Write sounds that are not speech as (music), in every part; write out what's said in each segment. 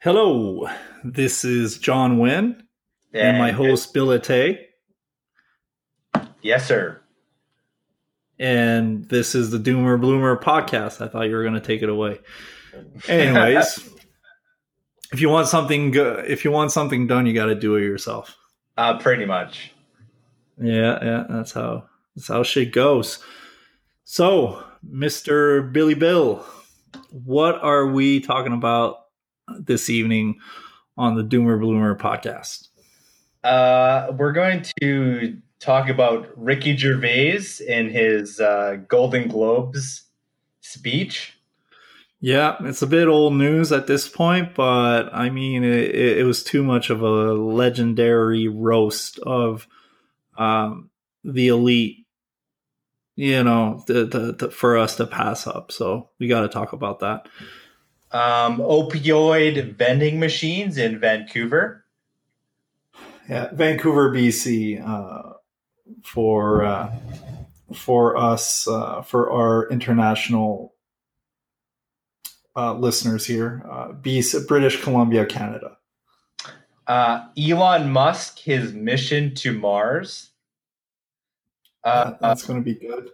Hello, this is Jon Win and, my host Bill Ete, Yes, sir. and this is the Doomer Bloomer podcast. I thought you were going to take it away. Anyways, (laughs) if you want something good, if you want something done, you got to do it yourself. Uh, pretty much. Yeah, yeah, that's how that's how shit goes. So, Mister Billy Bill, what are we talking about this evening on the Doomer Bloomer podcast? Uh, we're going to talk about Ricky Gervais in his uh, Golden Globes speech. Yeah, it's a bit old news at this point, but I mean, it, it was too much of a legendary roast of um, the elite, you know, to, to, to, for us to pass up. So we got to talk about that. Um, opioid vending machines in Vancouver. Yeah, Vancouver, BC, uh, for uh, for us uh, for our international uh, listeners here, uh, BC, British Columbia, Canada. Uh, Elon Musk, his mission to Mars. Uh, that's going to be good.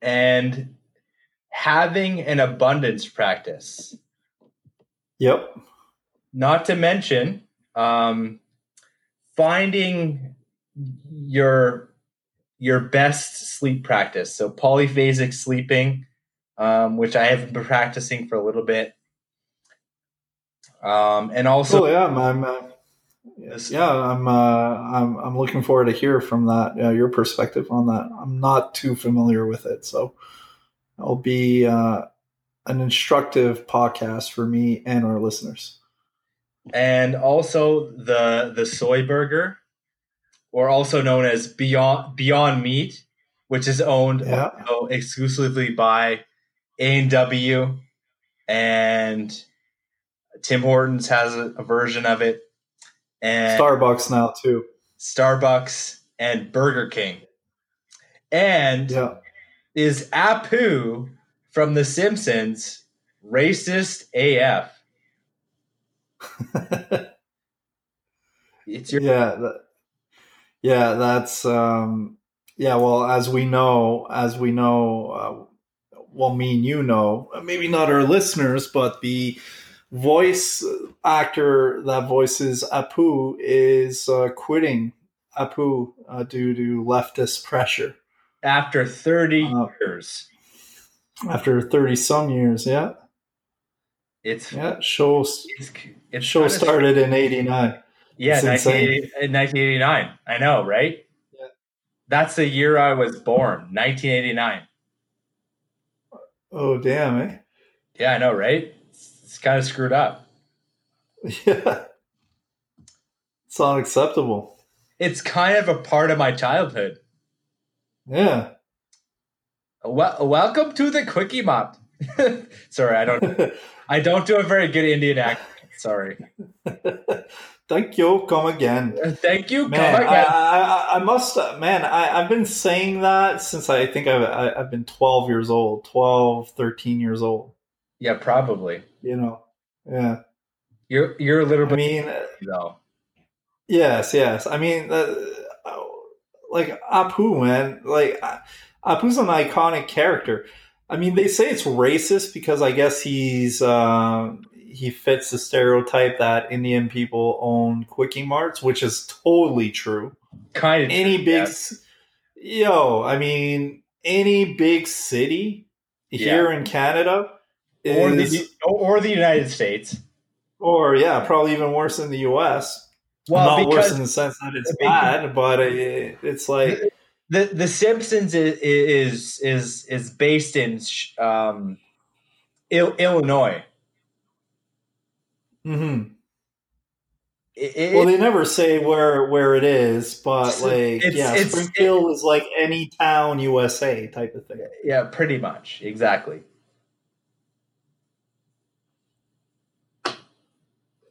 and having an abundance practice. Yep. Not to mention um, finding your your best sleep practice. So polyphasic sleeping, um, which I have been practicing for a little bit, um, and also oh yeah, I'm, I'm uh, yeah, I'm, uh, I'm I'm looking forward to hear from that uh, your perspective on that. I'm not too familiar with it, so I'll be uh, an instructive podcast for me and our listeners. and also the the soy burger, or also known as Beyond Beyond Meat, which is owned Yeah. exclusively by A and W, and Tim Hortons has a, a version of it, and Starbucks now too. Starbucks and Burger King, and Yeah. is Apu from The Simpsons racist AF? It's your yeah, that, yeah, that's um, yeah. Well, as we know, as we know, uh, well, me and you know, maybe not our listeners, but the voice actor that voices Apu is uh, quitting Apu uh, due to leftist pressure after 30 Uh, years. After thirty some years. Yeah, It's yeah. Show it's, it's show started in '89. Yeah, it's 1980 in 1989. I know, right? Yeah. That's the year I was born, 1989. Oh damn, eh? Yeah, I know, right? It's, it's kind of screwed up. (laughs) Yeah, it's unacceptable. It's kind of a part of my childhood. Yeah. Well, welcome to the quickie mop. (laughs) Sorry, I don't. (laughs) I don't do a very good Indian accent. Sorry. (laughs) Thank you. Come again. Thank you. Man, Come I, again. I, I must, man, I, I've been saying that since I think I've, I, I've been 12 years old, 12, 13 years old, yeah, probably. you know? Yeah. You're you're a little I mean, uh, though. yes, yes. I mean, uh, like Apu, man, like uh, Apu's an iconic character. I mean, they say it's racist because I guess he's, uh, he fits the stereotype that Indian people own quickie marts, which is totally true. Kind of any big yo i mean any big city here in canada or is, the or the United States. or yeah probably even worse in the us Well, not worse in the sense that it's bad but it, it's like the the Simpsons is is is, is based in um, Il- Illinois. it- well they never say where where it is but like it's- yeah it's- springfield is like any town usa type of thing yeah, pretty much exactly.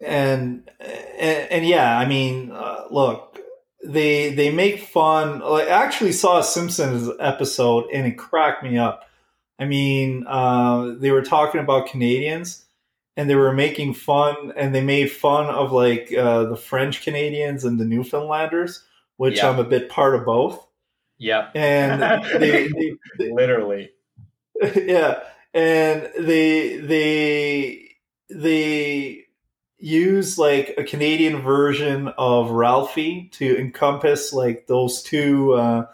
and and, and yeah, I mean, uh, look, they they make fun. Like, I actually saw a Simpsons episode and it cracked me up. I mean, uh, they were talking about Canadians, and they were making fun, and they made fun of like uh, the French Canadians and the Newfoundlanders, which Yeah. I'm a bit part of both. Yeah. And (laughs) they, they, they Literally. (laughs) yeah, and they they they use like a Canadian version of Ralphie to encompass like those two uh,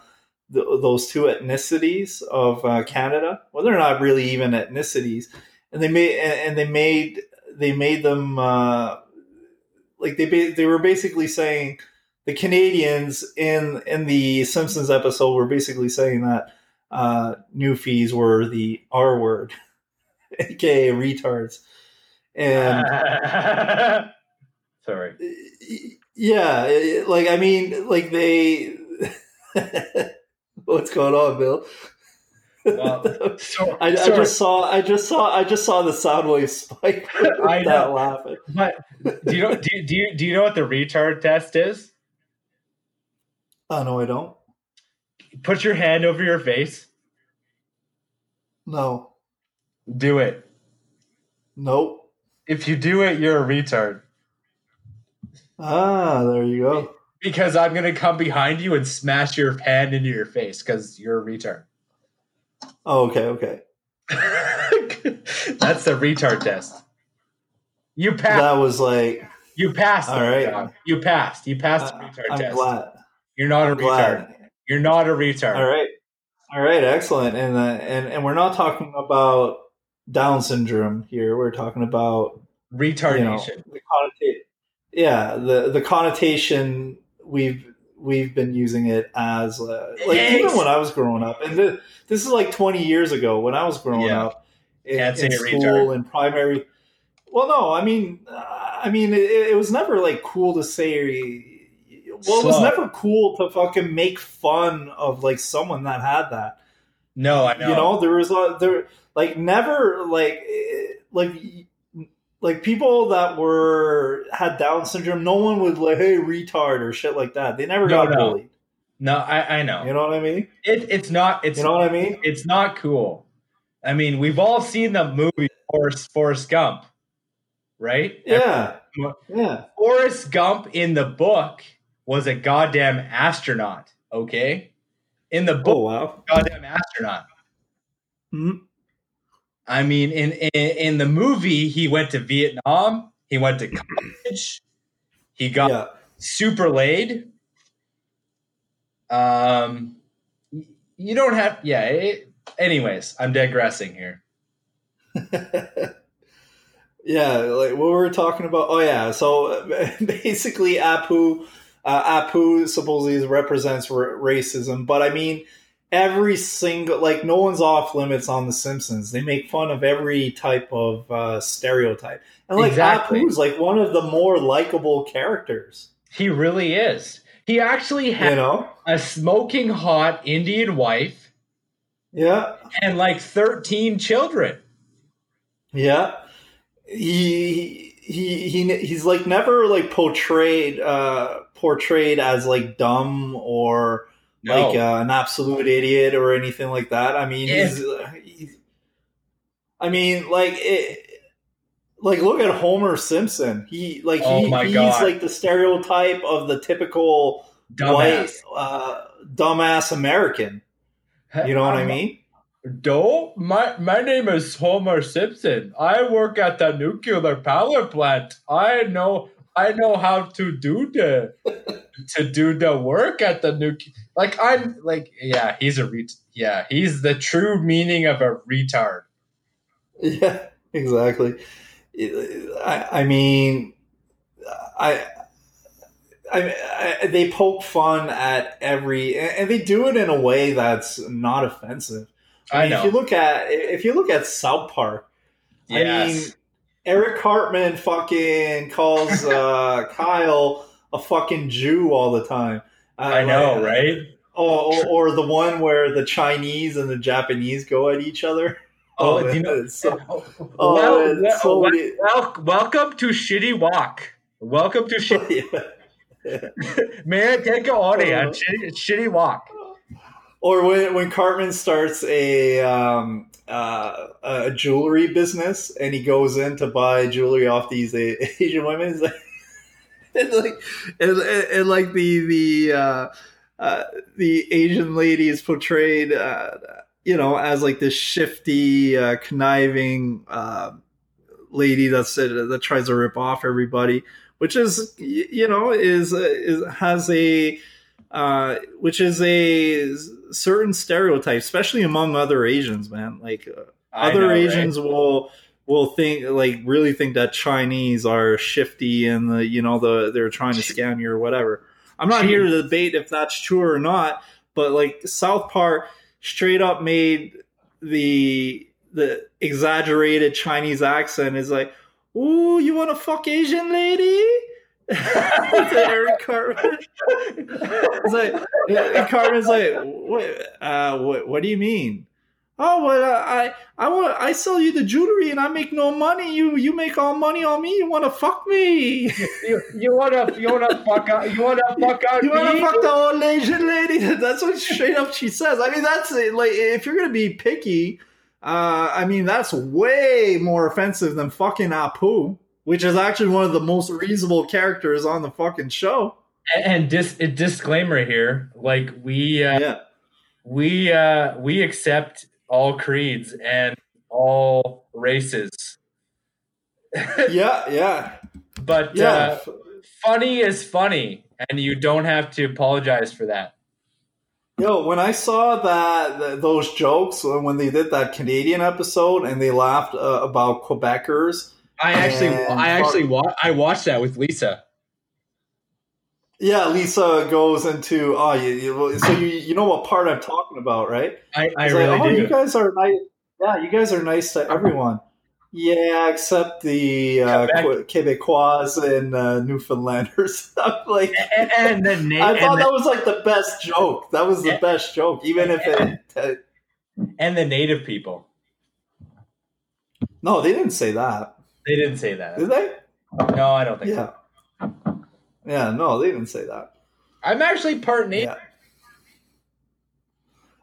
th- those two ethnicities of uh, Canada. Well, they're not really even ethnicities, and they made and they made they made them uh, like they ba- they were basically saying the Canadians in in the Simpsons episode were basically saying that uh, Newfies were the R word, (laughs) aka retards, and (laughs) Sorry. yeah, it- like I mean, like they. (laughs) What's going on, Bill? Well, (laughs) So, I, I just saw, I just saw, I just saw the sound wave spike. I know. laughing. But do you know? Do you, do you do you know what the retard test is? Oh no, I don't. Put your hand over your face. No, Do it. nope. If you do it, you're a retard. Ah, there you go. Because I'm gonna come behind you and smash your hand into your face because you're a retard. Oh, okay, okay. (laughs) That's the retard test. You passed. That was like, You passed. All right, dog. You passed. You passed the uh, retard I'm test. glad. You're not I'm a retard. glad. You're not a retard. All right, all right, excellent. And uh, and and we're not talking about Down syndrome here. We're talking about you know, Retardation. the connota- yeah, the the connotation we've we've been using it as uh, like even when I was growing up, and th- this is like twenty years ago when I was growing Yeah. up in, in retard. school and primary. Well, no, I mean, uh, I mean, it, it was never like cool to say. Well, it was never cool to fucking make fun of like someone that had that. No, I know. You know, there was a there like never like eh, like like people that were had Down syndrome. No one would like, hey, retard or shit like that. They never No, got no. bullied. no, I, I know. You know what I mean? It, it's not. It's You know what I mean? it's not cool. I mean, we've all seen the movie Forrest, Forrest Gump, right? Yeah, yeah. Forrest Gump in the book was a goddamn astronaut. Okay, in the Oh book, wow. goddamn astronaut. Mhm. I mean, in, in in the movie, he went to Vietnam. He went to (clears throat) college. He got Yeah. super laid. Um, you don't have, yeah. It, anyways, I'm digressing here. (laughs) yeah, like what we were talking about. Oh yeah, so (laughs) basically, Apu, uh, Apu supposedly represents r- racism, but I mean, every single like no one's off limits on The Simpsons. They make fun of every type of uh, stereotype, and like Exactly. Apu's like one of the more likable characters. He really is. He actually had You know? a smoking hot Indian wife Yeah, and like 13 children. yeah. He he he he's like never like portrayed uh portrayed as like dumb or No. like uh, an absolute idiot or anything like that. I mean, Yeah. he's, uh, he's I mean, like it, like look at Homer Simpson. He like Oh he, he's God. like the stereotype of the typical white Dumbass. uh, dumbass American. You know what I Um, mean? No, my my name is Homer Simpson. I work at the nuclear power plant. I know I know how to do the to do the work at the nuclear. Like I'm like yeah, he's a ret. Yeah, he's the true meaning of a retard. Yeah, exactly. I, I mean, I, I, I, they poke fun at every, and they do it in a way that's not offensive. I mean, know. If you look at, if you look at South Park, I mean, yes. Eric Cartman fucking calls (laughs) uh, Kyle a fucking Jew all the time. Uh, I know, like- right? Oh, or, or the one where the Chinese and the Japanese go at each other. Oh, man, do you know- so, (laughs) oh, man, it's so well, well, welcome to Shitty Wok. Welcome to Shitty. (laughs) Yeah. May I take an audio? Uh, Shitty, shitty Wok. Or when when Cartman starts a um, uh, a jewelry business, and he goes in to buy jewelry off these (laughs) Asian women. (laughs) Like, and like, and, and, like the the uh, uh, the Asian lady is portrayed, uh, you know, as like this shifty, uh, conniving uh, lady that's that tries to rip off everybody, which is you know is is has a uh, which is a certain stereotype, especially among other Asians, man. Like uh, other know, Asians right? will will think like really think that Chinese are shifty and the you know the they're trying to scam you or whatever. I'm not here to debate if that's true or not, but like South Park straight up made the the exaggerated Chinese accent is like, "Ooh, you want to fuck Asian lady?" Eric Cartman. It's like Cartman's like, what, uh, what? What do you mean? Oh, well, uh, I, I want, I sell you the jewelry and I make no money. You, you make all money on me. You want to fuck me? You, you want to, you want to fuck out? You want to fuck out? You want to fuck the old Asian lady? (laughs) That's what straight up she says. I mean, that's like if you're gonna be picky. Uh, I mean, that's way more offensive than fucking Apu which is actually one of the most reasonable characters on the fucking show. And, and dis- a disclaimer here, like we uh, yeah. we uh, we accept all creeds and all races. (laughs) yeah, yeah. But yeah. Uh, funny is funny, and you don't have to apologize for that. Yo, when I saw that those jokes when they did that Canadian episode and they laughed uh, about Quebecers I actually, I actually, wa- I watched that with Lisa. Yeah, Lisa goes into oh, you, you, so you you know what part I'm talking about, right? I, I really like, oh, do. You guys are nice. Yeah, you guys are nice to everyone. Yeah, except the uh, Quebecois and uh, Newfoundlanders. (laughs) like, and, and the na- I thought that was like the best joke. That was the best joke, even if it. (laughs) Uh, and the native people. No, they didn't say that. They didn't say that. Did they? No, I don't think yeah. so. Yeah, no, they didn't say that. I'm actually part native. Yeah.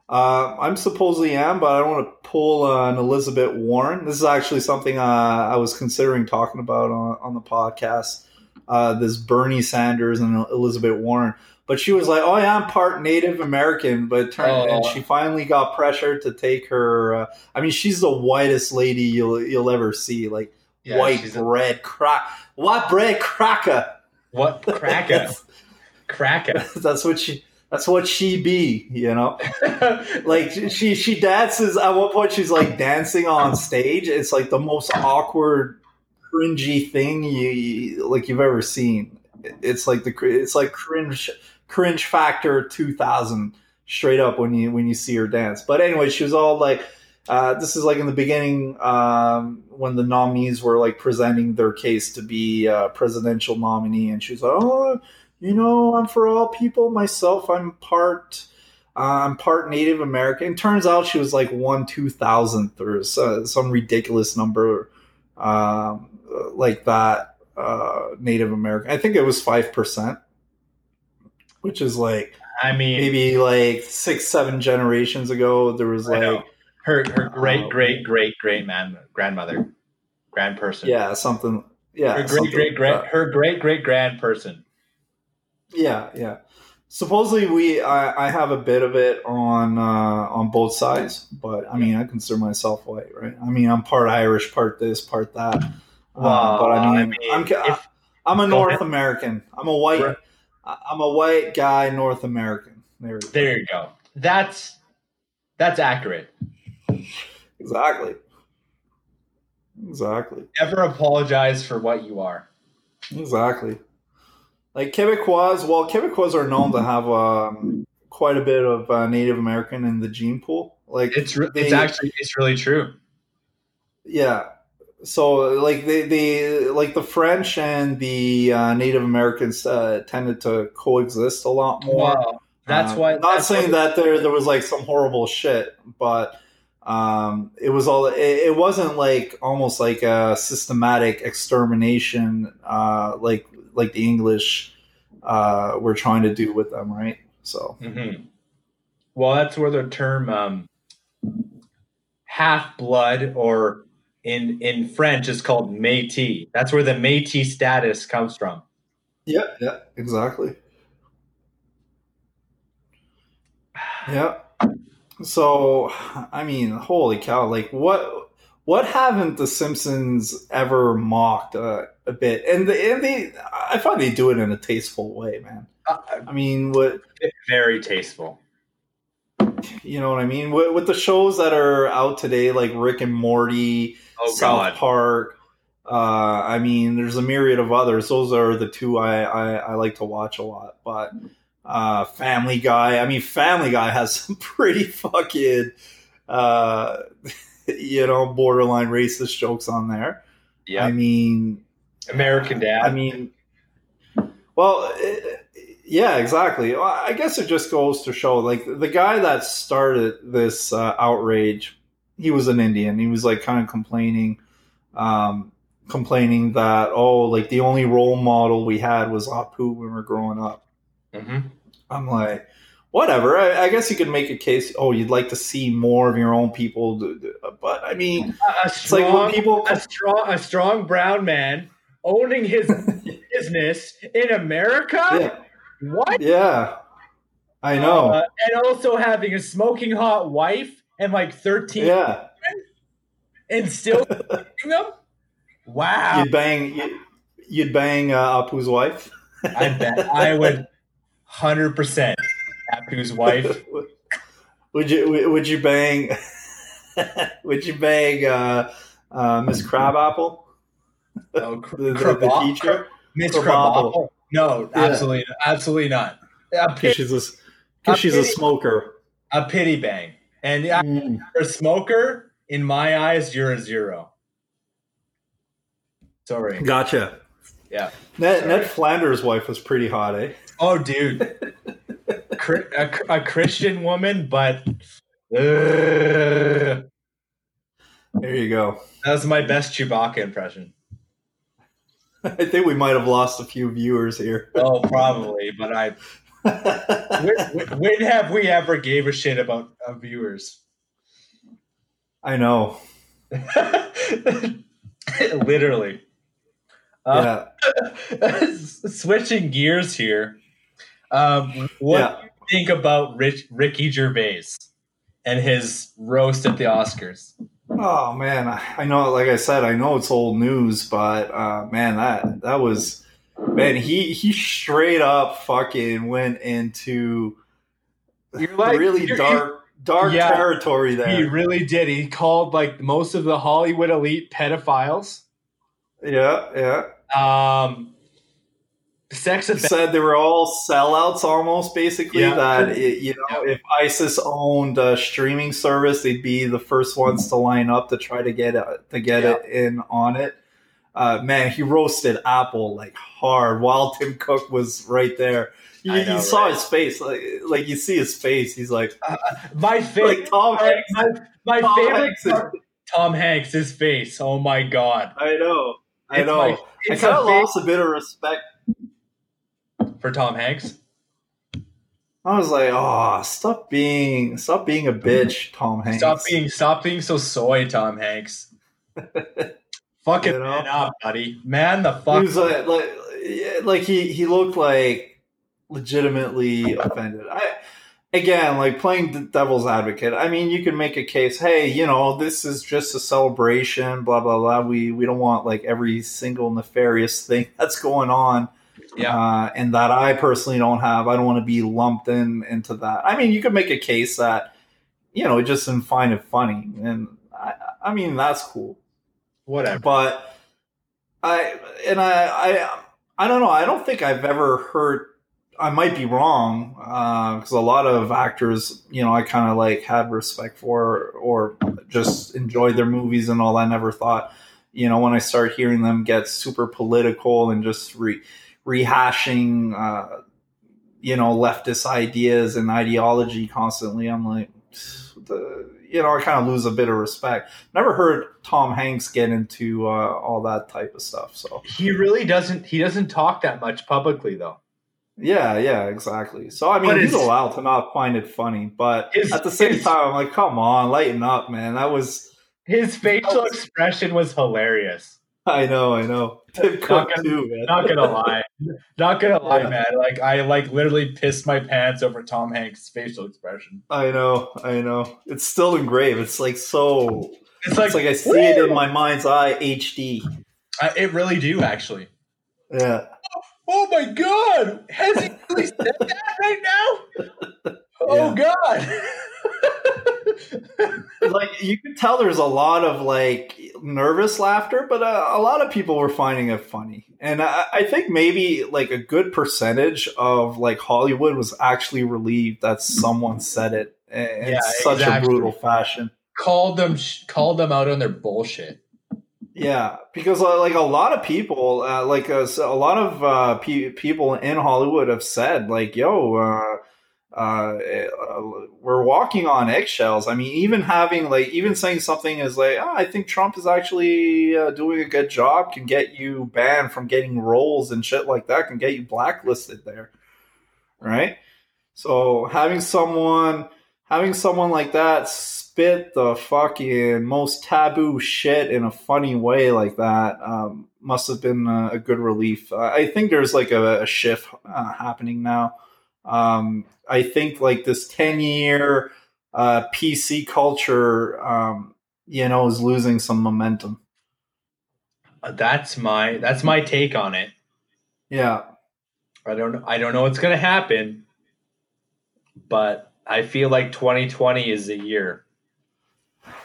Uh, I'm supposedly am, but I don't want to pull uh, an Elizabeth Warren. This is actually something uh, I was considering talking about on, on the podcast. Uh, this Bernie Sanders and Elizabeth Warren, but she was like, "Oh yeah, I'm part Native American," but turned, oh. and she finally got pressured to take her. Uh, I mean, she's the whitest lady you'll you'll ever see. Like yeah, white bread a- crack. What bread cracker? What (laughs) cracker? cracker. (laughs) That's what she. That's what she be, you know. (laughs) like she she dances. At one point, she's like dancing on stage. It's like the most awkward, cringy thing you like you've ever seen. It's like the it's like cringe cringe factor two thousand straight up when you when you see her dance. But anyway, she was all like uh, this is like in the beginning um, when the nominees were like presenting their case to be a presidential nominee, and she's like, "Oh, you know, I'm for all people myself. I'm part, uh, I'm part Native American." And turns out she was like one two thousandth or so, some ridiculous number um, like that. Uh, Native American. I think it was five percent, which is like, I mean, maybe like six, seven generations ago, there was like her her great um, great great great man grandmother, grand person. Yeah, something. Yeah, her great great grand her great great grand person. Yeah, yeah. Supposedly, we I, I have a bit of it on uh, on both sides, but I mean, I consider myself white, right? I mean, I'm part Irish, part this, part that. Well, uh, but I mean, I mean I'm if, I'm a North ahead. American. I'm a white. Right. I'm a white guy, North American. There, there you go. That's that's accurate. Exactly. Exactly. Never apologize for what you are. Exactly. Like Quebecois, well, Quebecois are known to have um, quite a bit of uh, Native American in the gene pool. Like it's re- they, it's actually it's really true. Yeah. So like they, they like the French and the uh, Native Americans uh, tended to coexist a lot more. Wow. That's why. Not that's saying that there there was like some horrible shit, but um, it was all it, it, wasn't like almost like a systematic extermination uh, like like the english uh, were trying to do with them right so mm-hmm. well that's where the term um, half blood, or in in French, is called Métis. That's where the Métis status comes from. Yeah, yeah, exactly. Yeah. So, I mean, holy cow! Like, what what haven't the Simpsons ever mocked uh, a bit? And, the, and they, I find they do it in a tasteful way, man. Uh, I mean, what very tasteful. you know what I mean? With, with the shows that are out today, like Rick and Morty, Oh South God, Park. Uh, I mean, there's a myriad of others. Those are the two I, I, I like to watch a lot. But uh, Family Guy. I mean, Family Guy has (laughs) some pretty fucking, uh, (laughs) you know, borderline racist jokes on there. yeah, I mean, American Dad. I mean, well, eh, yeah, exactly. Well, I guess it just goes to show, like the guy that started this uh, outrage, he was an Indian. He was like kind of complaining, um, complaining that oh, like the only role model we had was Apu when we were growing up. Mhm. I'm like, whatever. I, I guess you could make a case. Oh, you'd like to see more of your own people, but I mean, A, a it's like strong, when people. a strong, a strong brown man owning his (laughs) business in America. Yeah, What? yeah, I know. Uh, and also having a smoking hot wife and like thirteen, yeah. (laughs) and still (laughs) them. Wow, You'd bang, you'd, you'd bang uh, Apu's wife. I bet I would, hundred percent. Apu's wife. (laughs) would you? Would you bang? (laughs) would you bang uh, uh, Miss Krabappel, Oh, cr- (laughs) the, the, the teacher? Miss Krabappel. Krabappel. No, Yeah. absolutely, absolutely not. Because she's a, because she's a smoker. a pity bang. And yeah, Mm. for a smoker, in my eyes, you're a zero. Sorry. Gotcha. Yeah. Ned, Sorry. Ned Flanders' wife was pretty hot, eh? Oh, dude. A, a Christian woman, but Ugh. There you go. that was my best Chewbacca impression. I think we might have lost a few viewers here. Oh, probably, but I. When, when have we ever gave a shit about uh, viewers? I know. (laughs) Literally. Uh, yeah. (laughs) switching gears here. Um, what Yeah. do you think about Rich, Ricky Gervais and his roast at the Oscars? Oh man, I I know. Like I said, I know it's old news, but uh, man, that that was man. He he straight up fucking went into You're like- really you're- dark dark Yeah. territory there. He really did. He called like most of the Hollywood elite pedophiles. Yeah, yeah. Um, sex He offenders. said they were all sellouts, almost basically. Yeah. That it, you know, if ISIS owned a streaming service, they'd be the first ones to line up to try to get it, to get Yeah. it in on it. Uh, man, he roasted Apple like hard while Tim Cook was right there. You, know, you saw right? his face, like like you see his face. He's like, My favorite. like Tom Hanks. my, my Tom favorite. Hanks is- Tom Hanks. His face. Oh my god. I know, I It's know. my- I it's kind a of lost a bit of respect. For Tom Hanks. I was like, oh, stop being, stop being a bitch, Tom Hanks. Stop being stop being so soy, Tom Hanks. (laughs) Fucking You know? man up, buddy. Man the fuck. He was like, like, like he he looked like legitimately offended. I again, like playing the devil's advocate. I mean, you can make a case. Hey, you know, this is just a celebration. Blah blah blah. We we don't want like every single nefarious thing (laughs) that's going on. Yeah. Uh, and that I personally don't have. I don't want to be lumped in into that. I mean, you could make a case that you know it just and find it funny, and I, I mean that's cool Whatever. but I and I I I don't know. I don't think I've ever heard. I might be wrong because a lot of actors, you know, I kind of like had respect for or just enjoyed their movies and all. I never thought, you know, when I start hearing them get super political and just re- rehashing, uh, you know, leftist ideas and ideology constantly, I'm like, the, you know, I kind of lose a bit of respect. Never heard Tom Hanks get into uh, all that type of stuff. So He really doesn't. He doesn't talk that much publicly, though. Yeah, yeah, exactly. So I mean, But he's it's- allowed to not find it funny, but His- at the same his- time, I'm like, come on, lighten up, man. That was, His facial expression was hilarious. I know, I know. (laughs) Cook gonna- too, man. Not gonna lie, not gonna (laughs) lie, Yeah. man. Like I like literally pissed my pants over Tom Hanks' facial expression. I know, I know. It's still engraved. It's like so. It's like, it's like I see it in my mind's eye, HD. I, it really do actually. Yeah, oh, oh my god! Has he really said that right now? (laughs) Oh god! (laughs) like you could tell there's a lot of like nervous laughter, but uh, a lot of people were finding it funny, and I, I think maybe like a good percentage of like Hollywood was actually relieved that someone said it in Yeah, such exactly. a brutal fashion. called them called them out on their bullshit. Yeah, because uh, like a lot of people, uh, like uh, a lot of uh, pe- people in Hollywood have said, like, "Yo, uh, uh, uh, we're walking on eggshells." I mean, even having like even saying something is like, oh, "I think Trump is actually uh, doing a good job," can get you banned from getting roles and shit like that, can get you blacklisted there, right? So having someone having someone like that spit the fucking most taboo shit in a funny way like that um, must have been a, a good relief. Uh, I think there's like a, a shift uh, happening now. Um, I think like this 10 year uh, PC culture, um, you know, is losing some momentum. Uh, That's my that's my take on it. Yeah. I don't know. I don't know what's gonna happen, but I feel like 2020 is the year.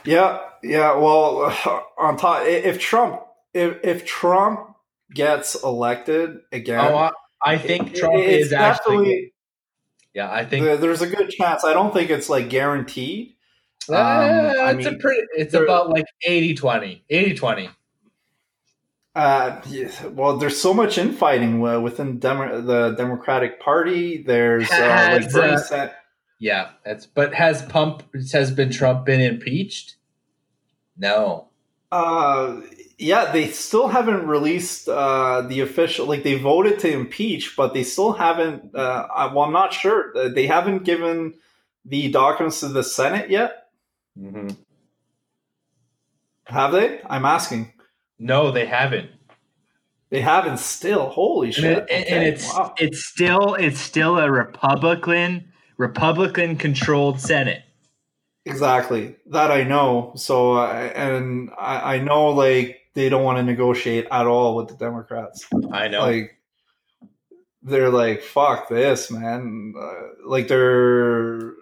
Yeah, yeah. Well, (sighs) on top, if Trump, if if Trump gets elected again, Oh, I, I think Trump it's is actually. Yeah, I think there- there's a good chance. I don't think it's like guaranteed. Uh, I it's a mean, pretty. It's there- about like 80-20. 80-20. Uh, well, there's so much infighting uh, within Demo- the Democratic Party. There's uh, like Bernie uh, Yeah, that's. But has Pump has been Trump been impeached? No. Uh, yeah, they still haven't released uh, the official. Like they voted to impeach, but they still haven't. Uh, I- well, I'm not sure. Uh, They haven't given the documents to the Senate yet. hmm Have they? I'm asking. No, they haven't. They haven't still. Holy And, shit! it- and Okay, it's wow. it's still it's still a Republican Republican controlled Senate. exactly that I know. So, uh, and I, I know like they don't want to negotiate at all with the Democrats. I know. like they're like fuck this man uh, like they're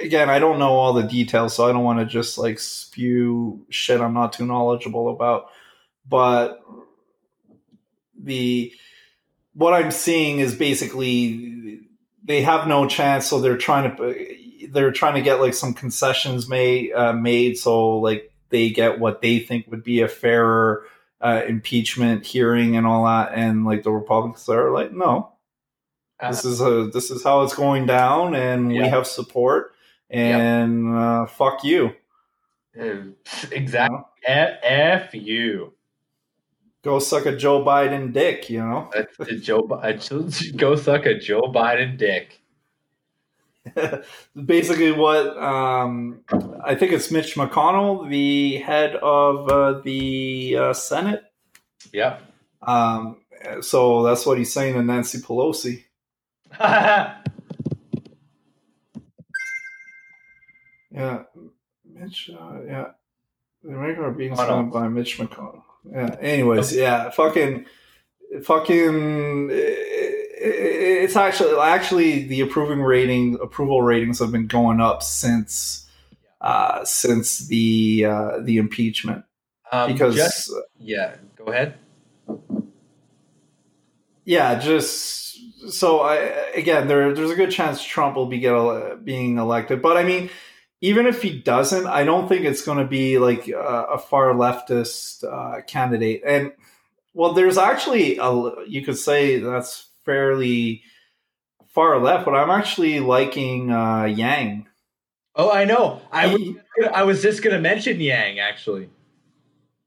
again i don't know all the details so i don't want to just like spew shit i'm not too knowledgeable about but the what i'm seeing is basically they have no chance so they're trying to they're trying to get like some concessions made uh, made so like they get what they think would be a fairer uh, impeachment hearing and all that, and like the Republicans are like, no, this is a this is how it's going down, and we have support, and uh, fuck you. Uh, you exactly. know? F, you. Go suck a Joe Biden dick, you know. Joe. (laughs) Go suck a Joe Biden dick. (laughs) Basically, what um, I think it's Mitch McConnell, the head of uh, the uh, Senate. Yeah. Um, so that's what he's saying to Nancy Pelosi. (laughs) Yeah, Mitch. Uh, yeah, the American are being signed by Mitch McConnell. Yeah. Anyways, yeah, fucking, fucking. It's actually actually the approving rating approval ratings have been going up since uh, since the uh, the impeachment um, because just, yeah. Go ahead. yeah, just so I again there there's a good chance Trump will be get being elected, but I mean even if he doesn't, I don't think it's going to be like a, a far leftist uh, candidate. And well, there's actually a you could say that's fairly far left, but I'm actually liking uh, Yang. Oh, I know. I was, He- I was just gonna mention Yang actually.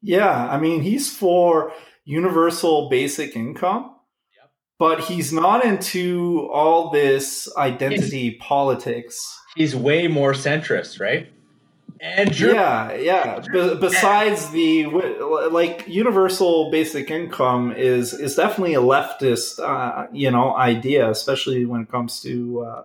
Yeah, I mean, he's for universal basic income, Yep. but he's not into all this identity politics. He's way more centrist, right? Andrew. Yeah, yeah. B- besides the like, universal basic income is is definitely a leftist, uh, you know, idea, especially when it comes to uh,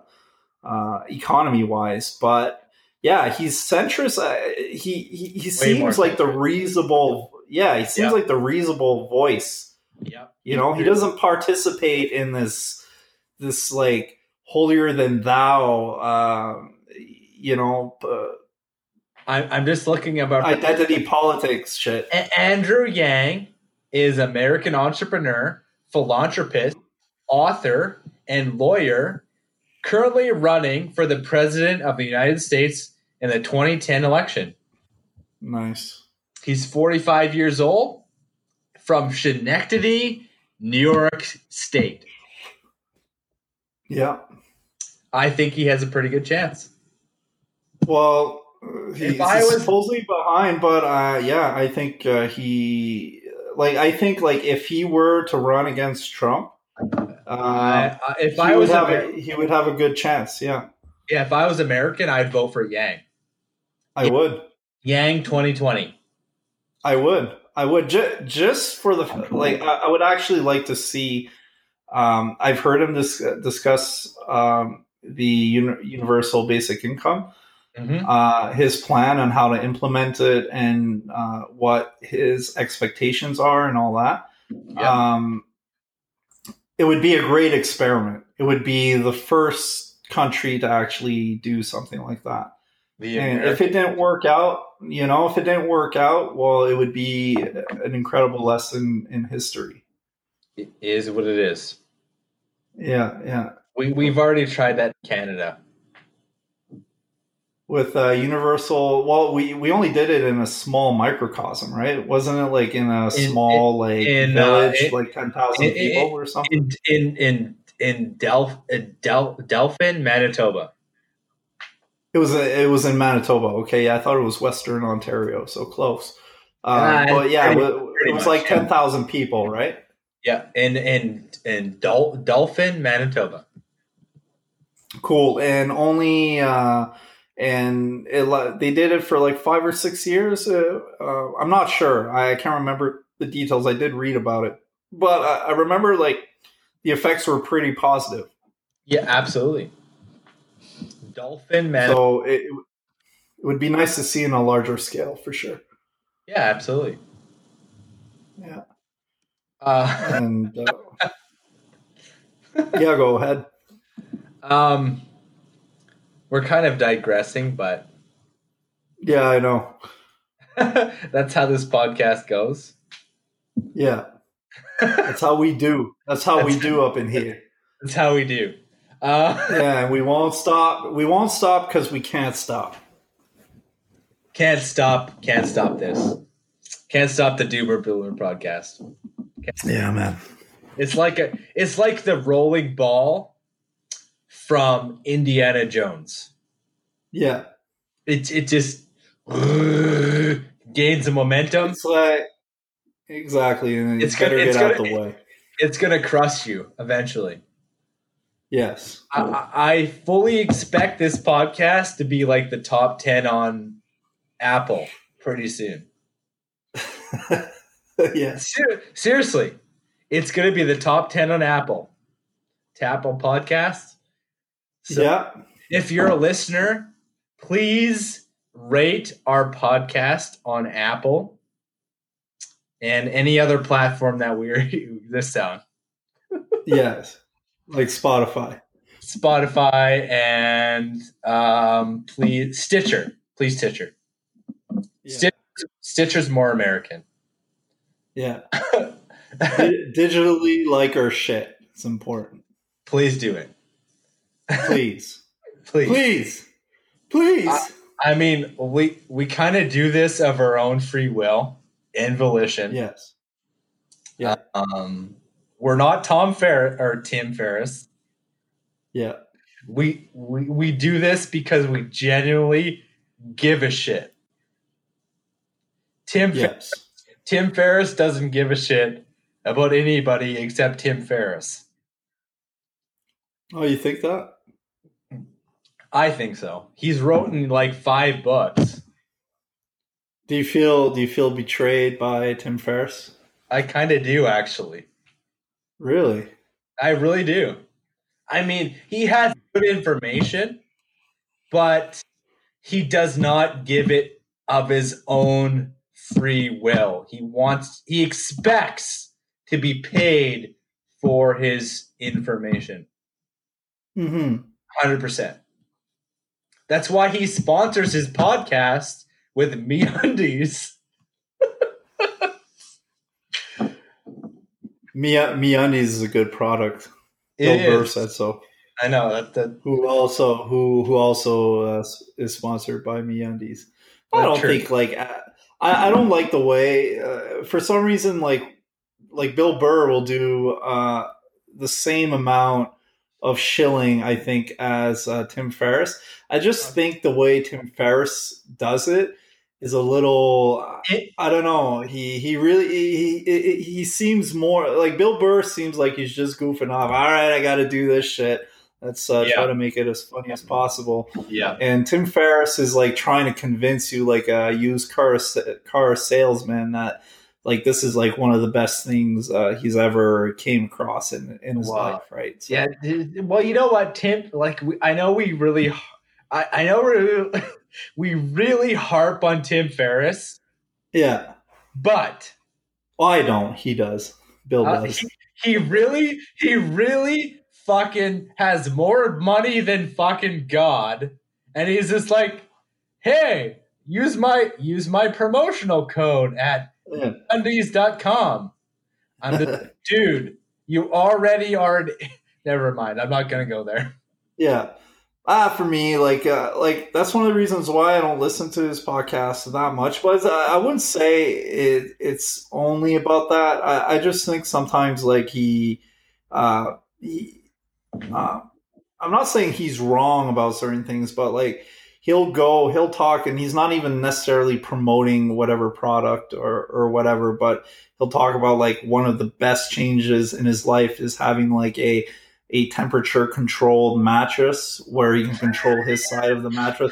uh, economy wise. But yeah, he's centrist. Uh, he he, he seems like the reasonable. Yeah, he seems like the reasonable voice. Yeah, you know, he doesn't participate in this this like holier than thou. Uh, you know uh, I'm, just looking about identity politics shit. Andrew Yang is American entrepreneur, philanthropist, author, and lawyer, currently running for the president of the United States in the 2010 election. Nice. He's 45 years old from Schenectady, New York State. Yeah. I think he has a pretty good chance. Well, he's if I was supposedly behind, but uh, yeah, I think uh, he like I think like if he were to run against Trump, uh, if I was have a, he would have a good chance. Yeah, yeah. If I was American, I'd vote for Yang. I yeah. would. Yang twenty twenty. I would. I would just just for the like. I, I would actually like to see. Um, I've heard him dis- discuss um, the uni- universal basic income mm-hmm. uh, his plan on how to implement it and uh, what his expectations are and all that. Yeah. Um, it would be a great experiment. It would be the first country to actually do something like that. and if it didn't work out, you know, if it didn't work out, well, it would be an incredible lesson in history. It is what it is. Yeah, yeah. We we've already tried that in Canada with uh, Universal. Well, we we only did it in a small microcosm, right? Wasn't it like in a small in, like in, uh, village, uh, it, like ten thousand people or something? In in in, in Delph, Del, Delphin, Manitoba. It was a, it was in Manitoba. Okay, yeah, I thought it was Western Ontario, so close. Um, uh, but yeah, pretty, it, was like ten thousand people, right? Yeah, in in in Dol- Dauphin, Manitoba. Cool, and only. Uh, and it, they did it for like five or six years. Uh, uh, I'm not sure. I can't remember the details. I did read about it, but I, I remember like the effects were pretty positive. Yeah, absolutely. Dolphin man. So it, it would be nice to see in a larger scale for sure. Yeah, absolutely. Yeah. Uh, (laughs) and uh, (laughs) yeah, go ahead. Um, we're kind of digressing, but yeah, I know. (laughs) That's how this podcast goes. Yeah. That's how we do. That's how That's we do up in here. That's how we do. Uh, (laughs) yeah, and we won't stop. We won't stop because we can't stop. Can't stop. Can't stop this. Can't stop the Doomer Bloomer podcast. Yeah, man. It's like a. It's like the rolling ball from Indiana Jones. Yeah. It it just gains a momentum. It's like exactly, and it's gonna, it's get gonna, the way. It's gonna crush you eventually. Yes. I, I fully expect this podcast to be like the top ten on Apple pretty soon. (laughs) yes. Ser- seriously, it's to be the top 10 on Apple. To Apple Podcasts. So yeah. If you're a listener, please rate our podcast on Apple and any other platform that we're (laughs) this on. yes, like Spotify. Spotify and um, please Stitcher. Please Stitcher. Yeah. Stitcher. Stitcher's more American. Yeah. (laughs) digitally like our shit. It's important. Please do it. Please. (laughs) Please. Please. Please. I, I mean, we we kind of do this of our own free will and volition. Yes. Yeah. Um, we're not Tom Ferris or Tim Ferriss. Yeah. We we we do this because we genuinely give a shit. Tim yes. Tim Ferriss doesn't give a shit about anybody except Tim Ferriss. Oh, you think that? I think so. He's written like five books. Do you feel do you feel betrayed by Tim Ferriss? I kind of do actually. Really? I really do. I mean, he has good information, but he does not give it of his own free will. He wants he expects to be paid for his information. Mm-hmm. 100%. That's why he sponsors his podcast with MeUndies. (laughs) Mia MeUndies is a good product. It Bill Burr said so. I know that, that Who also who who also uh, is sponsored by MeUndies. I don't true. think like I, I don't like the way uh, for some reason like like Bill Burr will do uh, the same amount of shilling I think as uh, Tim Ferriss. I just think the way Tim Ferriss does it is a little It- I don't know. He he really he, he he seems more like Bill Burr seems like he's just goofing off. All right, I got to do this shit. Let's uh, Yeah. try to make it as funny as possible. yeah. And Tim Ferriss is like trying to convince you, like a used car car salesman, that like this is like one of the best things uh, he's ever came across in in his Wow. life, right? So- Yeah. Well, you know what, Tim? Like, we, I know we really, I, I know we (laughs) we really harp on Tim Ferriss, yeah. but Well, I don't. He does. Bill uh, does. he, he really, he really fucking has more money than fucking God, and he's just like, hey, use my use my promotional code at Yeah. undies.com. I'm the (laughs) dude. You already are. Never mind. I'm not gonna go there. Yeah. Ah, for me, like, uh, like that's one of the reasons why I don't listen to his podcast that much. But I, I wouldn't say it, it's only about that. I, I just think sometimes, like he, uh, he, uh, I'm not saying he's wrong about certain things, but like he'll go, he'll talk, and he's not even necessarily promoting whatever product or or whatever, but he'll talk about like one of the best changes in his life is having like a a temperature controlled mattress where he can control his side of the mattress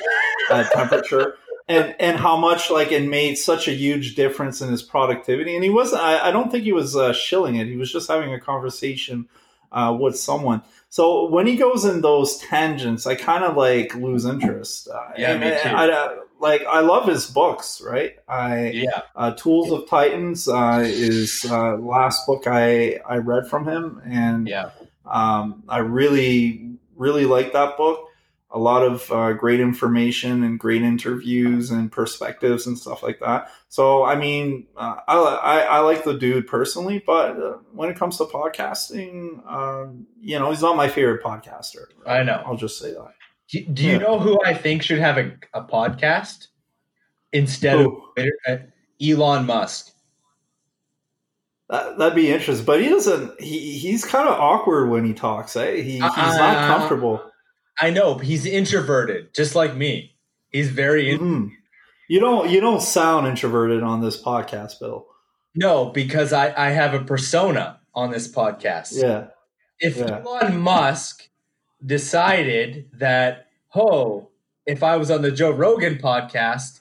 uh, temperature. And and how much like it made such a huge difference in his productivity. And he was i, I don't think he was uh, shilling it. He was just having a conversation uh, with someone so when he goes in those tangents i kind of like lose interest uh, Yeah, and me I- too. I, uh, like i love his books right i Yeah. uh, Tools of Titans uh, is uh, last book I I read from him, and Yeah. um, I really really like that book. A lot of uh, great information and great interviews and perspectives and stuff like that. So I mean, uh, I, I I like the dude personally, but uh, when it comes to podcasting, um, you know, he's not my favorite podcaster. I know. I'll just say that. Do, do you Yeah. know who I think should have a, a podcast instead Who? of uh, Elon Musk? That, that'd be interesting, but he doesn't. He he's kind of awkward when he talks. Eh? He he's not Uh, comfortable. I know, but he's introverted, just like me. He's very Mhm. You don't you don't sound introverted on this podcast, Bill. no because I I have a persona on this podcast. Yeah. if Yeah. Elon Musk decided that, oh, if I was on the Joe Rogan podcast,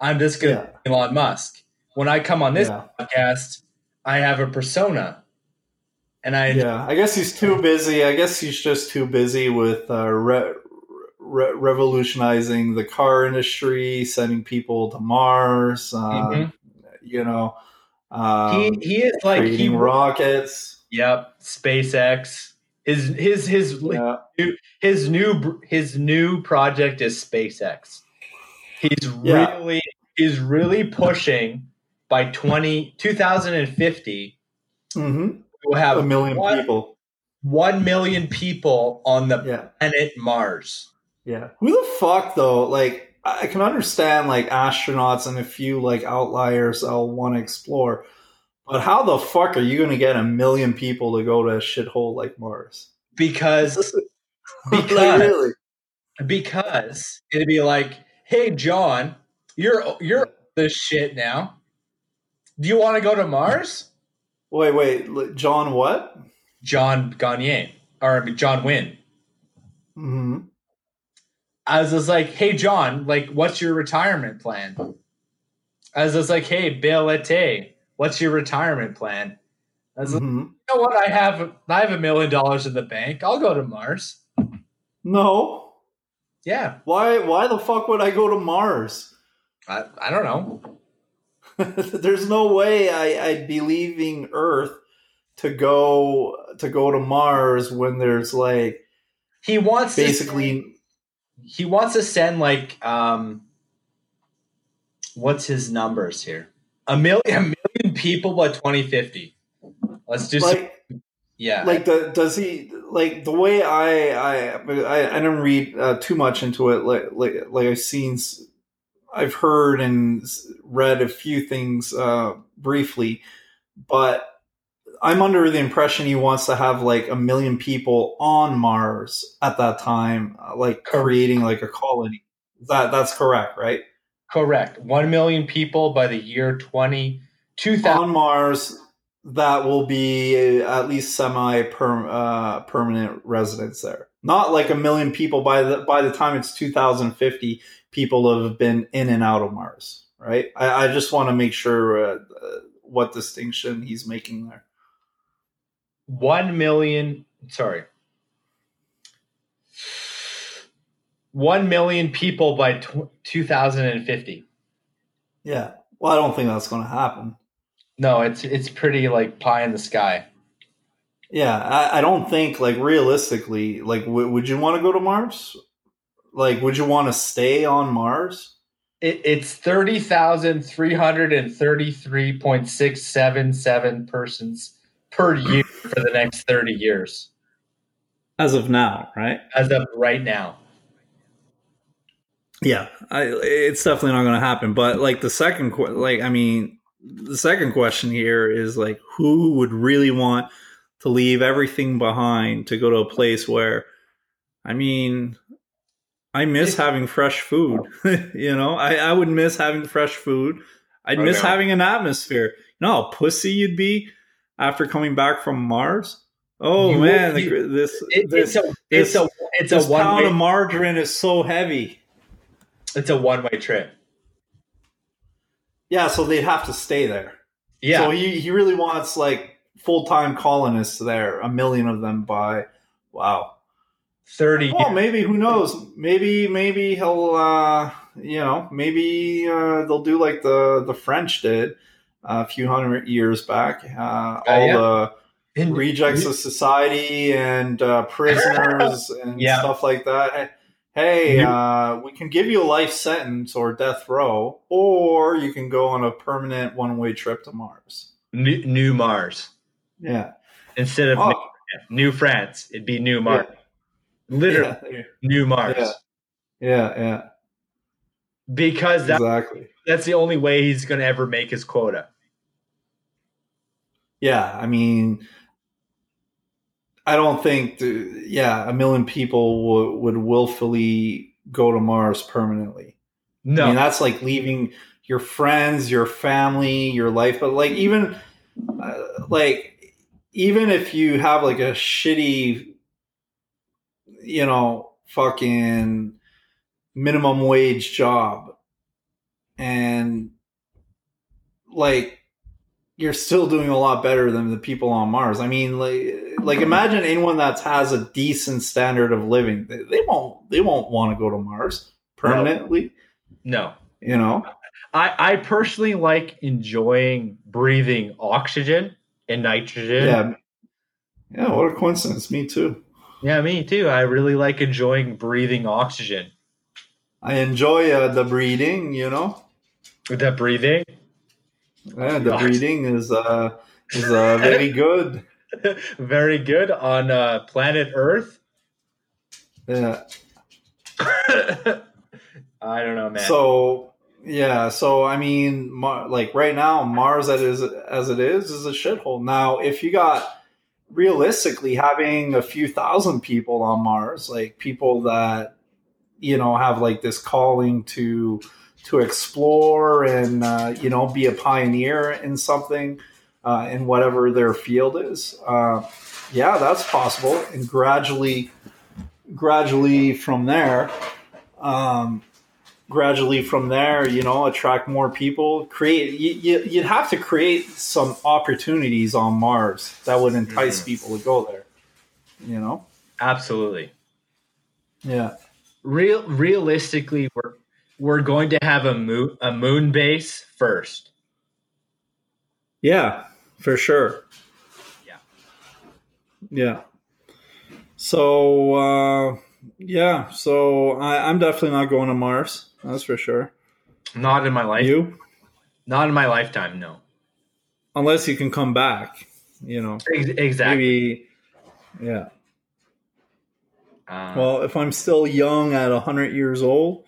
I'm just going to Yeah. Elon Musk. When I come on this Yeah. podcast, I have a persona. And I, Yeah. I guess he's too busy. I guess he's just too busy with uh, re- re- revolutionizing the car industry, sending people to Mars. Uh, Mhm. You know, um, he, he is like, he, rockets. yep, SpaceX. His, his, his, Yeah. his new, his new project is SpaceX. He's Yeah. really, he's really pushing by 20, 2050 hmm we'll have A million one, people. 1 million people on the Yeah. planet Mars. Yeah. Who the fuck though? Like I can understand like astronauts and a few like outliers I'll want to explore. But how the fuck are you going to get a million people to go to a shithole like Mars? Because (laughs) (laughs) Like, Because- really? because it'd be like, "Hey John, you're you're this shit now. Do you want to go to Mars?" Wait, wait, John what? John Gagne or Jon Win. hmm I was just like, "Hey, John, like, what's your retirement plan?" I was just like, "Hey, Bill Ete, what's your retirement plan?" I was like, hmm "You know what? I have I have a million dollars in the bank. I'll go to Mars." No. Yeah, Why? Why the fuck would I go to Mars? I, I don't know. (laughs) There's no way I, I'd be leaving Earth to go to go to Mars when there's like He wants to basically he wants to send like um what's his numbers here? A million a million people by 2050 let's do some, yeah. like the does he like the way I I I, I didn't read uh, too much into it like like like I've seen I've heard and read a few things uh briefly but I'm under the impression he wants to have like a million people on Mars at that time uh, like creating like a colony. That that's correct right? Correct. 1 million people by the year 20 2000 on Mars that will be at least semi uh, permanent residents there. Not like a million people by the by the time it's 2050, people have been in and out of Mars, right? I, I just want to make sure uh, uh, what distinction he's making there. 1 million sorry 1 million people by tw 2050 Yeah. Well, I don't think that's going to happen. no it's it's pretty like pie in the sky Yeah, I, I don't think like realistically, like w- would you want to go to Mars? Like, would you want to stay on Mars? It, it's thirty thousand three hundred and thirty-three point six seven seven persons per year for the next thirty years, As of now, right? as of right now. Yeah, I, it's definitely not going to happen. But like the second, like I mean, the second question here is like, who would really want to leave everything behind to go to a place where, I mean, I miss having fresh food. (laughs) you know, I, I would miss having fresh food. I'd I miss know. having an atmosphere. You know, how pussy you'd be after coming back from Mars. Oh You man, would- the, this It, this it's a it's a it's this a one pound of margarine is so heavy. it's a one way trip. Yeah, so they'd have to stay there. Yeah, So he, he really wants like full time colonists there, a million of them by wow. Thirty. Well, maybe who knows? Maybe maybe he'll uh you know maybe uh, they'll do like the the French did a few hundred years back. Uh, all yeah. the In- rejects of society and uh, prisoners (laughs) and Yeah. stuff like that. Hey, uh, we can give you a life sentence or death row, or you can go on a permanent one way trip to Mars. new, new Mars Yeah. instead of Oh, new, new France. It'd be new Mars. Literally yeah, new Mars Yeah. yeah, yeah, because that, exactly. that's the only way he's going to ever make his quota. Yeah, I mean, I don't think, the, yeah, a million people w- would willfully go to Mars permanently. No, I mean, that's like leaving your friends, your family, your life. But like, even uh, like, even if you have like a shitty, you know, fucking minimum wage job, and like, you're still doing a lot better than the people on Mars. I mean, like, like imagine anyone that has a decent standard of living. They, they won't, they won't want to go to Mars permanently. no. You know, I, I personally like enjoying breathing oxygen and nitrogen. yeah, yeah. What a coincidence. Me too. Yeah, me too. I really like enjoying breathing oxygen. I enjoy uh, the breathing, You know, With that breathing, yeah, the breathing is uh is uh, (laughs) very good. very good on uh, planet Earth. Yeah. (laughs) I don't know, man. So yeah, so I mean, Mar- like right now, Mars as it is as it is is a shithole. Now, if you got realistically having a few thousand people on Mars, like people that you know have like this calling to to explore and uh, you know be a pioneer in something uh, in whatever their field is. Uh, yeah, that's possible, and gradually gradually from there, um, gradually from there, you know, attract more people. Create you, you, you'd have to create some opportunities on Mars that would entice Mhm. people to go there. You know, Absolutely. yeah, Real realistically, we're we're going to have a moon a moon base first. yeah, for sure. Yeah. Yeah. So uh, yeah, so I, I'm definitely not going to Mars. That's for sure. Not in my life. You, Not in my lifetime. No. unless you can come back, you know, Ex- exactly. maybe. Yeah. Uh, Well, if I'm still young at 100 years old,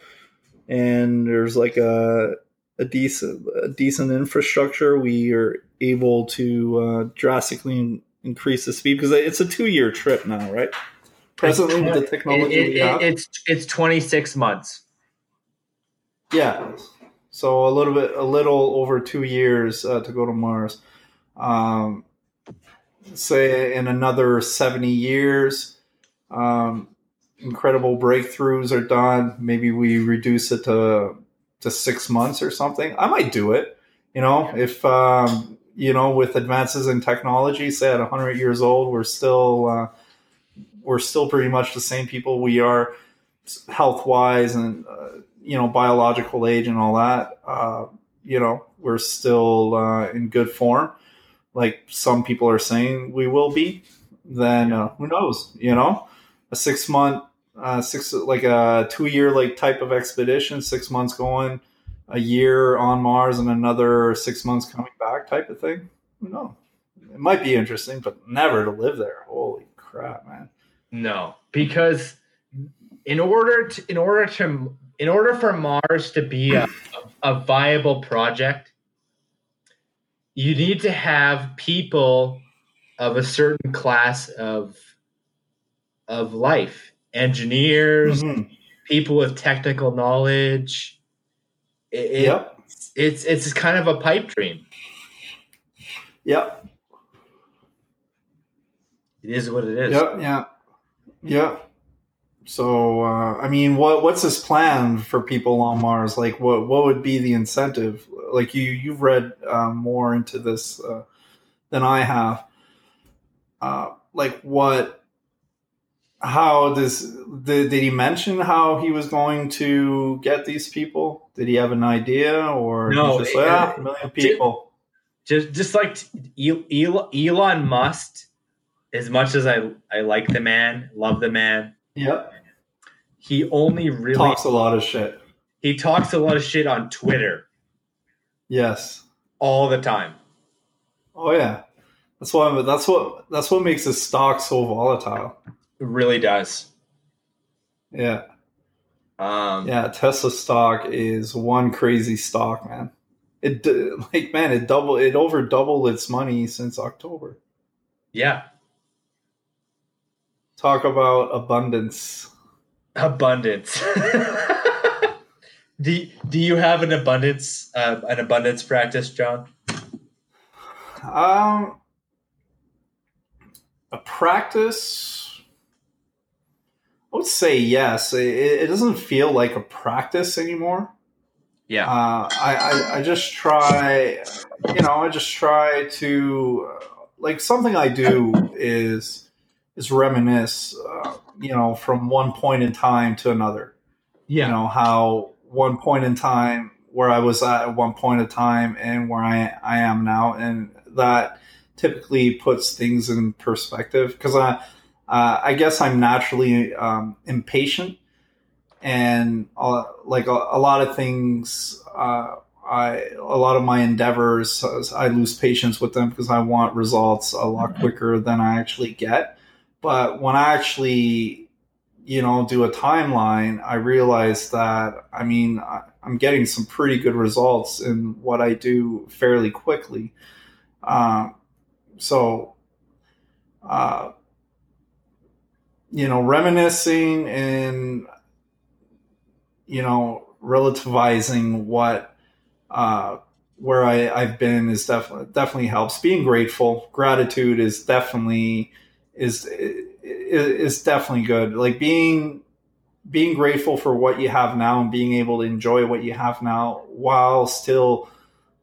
and there's like a a decent a decent infrastructure, we are able to uh, drastically in- increase the speed because it's a two year trip now, right? Presently, with the technology it- we it- have, it's it's 26 months. Yeah. So a little bit, a little over two years uh, to go to Mars. Um, say in another 70 years, um, incredible breakthroughs are done. Maybe we reduce it to to six months or something. I might do it. You know, if um, you know, with advances in technology, say at 100 years old, we're still uh, we're still pretty much the same people we are health wise and uh, you know biological age and all that. Uh, you know, we're still uh, in good form. Like some people are saying we will be. Then uh, who knows? You know, a six month uh, six like a two year like type of expedition, six months going, a year on Mars, and another six months coming back type of thing. Who knows? It might be interesting, but never to live there. Holy crap, man! No, because in order to in order to in order for Mars to be a, a viable project, you need to have people of a certain class of of life, engineers, Mhm. people with technical knowledge. It, Yep, it's it's kind of a pipe dream. yep, It is what it is. yep, yeah, yep. So, uh, I mean, what what's his plan for people on Mars? Like, what what would be the incentive? Like, you you've read uh, more into this uh, than I have. Uh, like, what? How does did, did he mention how he was going to get these people? Did he have an idea, or No, just like ah, a million people? just just like El- El- Elon Musk, as much as I I like the man, love the man, Yep, he only really talks a lot of shit. he talks a lot of shit on Twitter Yes. all the time. Oh yeah, that's why. That's what. That's what makes his stock so volatile. It really does. Yeah, Um, yeah. Tesla stock is one crazy stock, man. It like man, it double. It over doubled its money since October. yeah, Talk about abundance. abundance. (laughs) do Do you have an abundance uh, an abundance practice, John? Um, a practice. I would say yes. It, it doesn't feel like a practice anymore. Yeah, uh, I, I I just try, you know, I just try to uh, like something I do is is reminisce, uh, you know, from one point in time to another. yeah, You know how one point in time where I was at one point in time and where I I am now, and that typically puts things in perspective because I uh, I guess I'm naturally um, impatient. And uh, like a, a lot of things uh, I a lot of my endeavors I lose patience with them because I want results a lot quicker than I actually get but when I actually you know do a timeline I realize that I mean I, I'm getting some pretty good results in what I do fairly quickly um, so uh, you know reminiscing and you know relativizing what uh, where I, I've been is definitely definitely helps. Being grateful, gratitude is definitely is is, definitely good. Like being being grateful for what you have now and being able to enjoy what you have now while still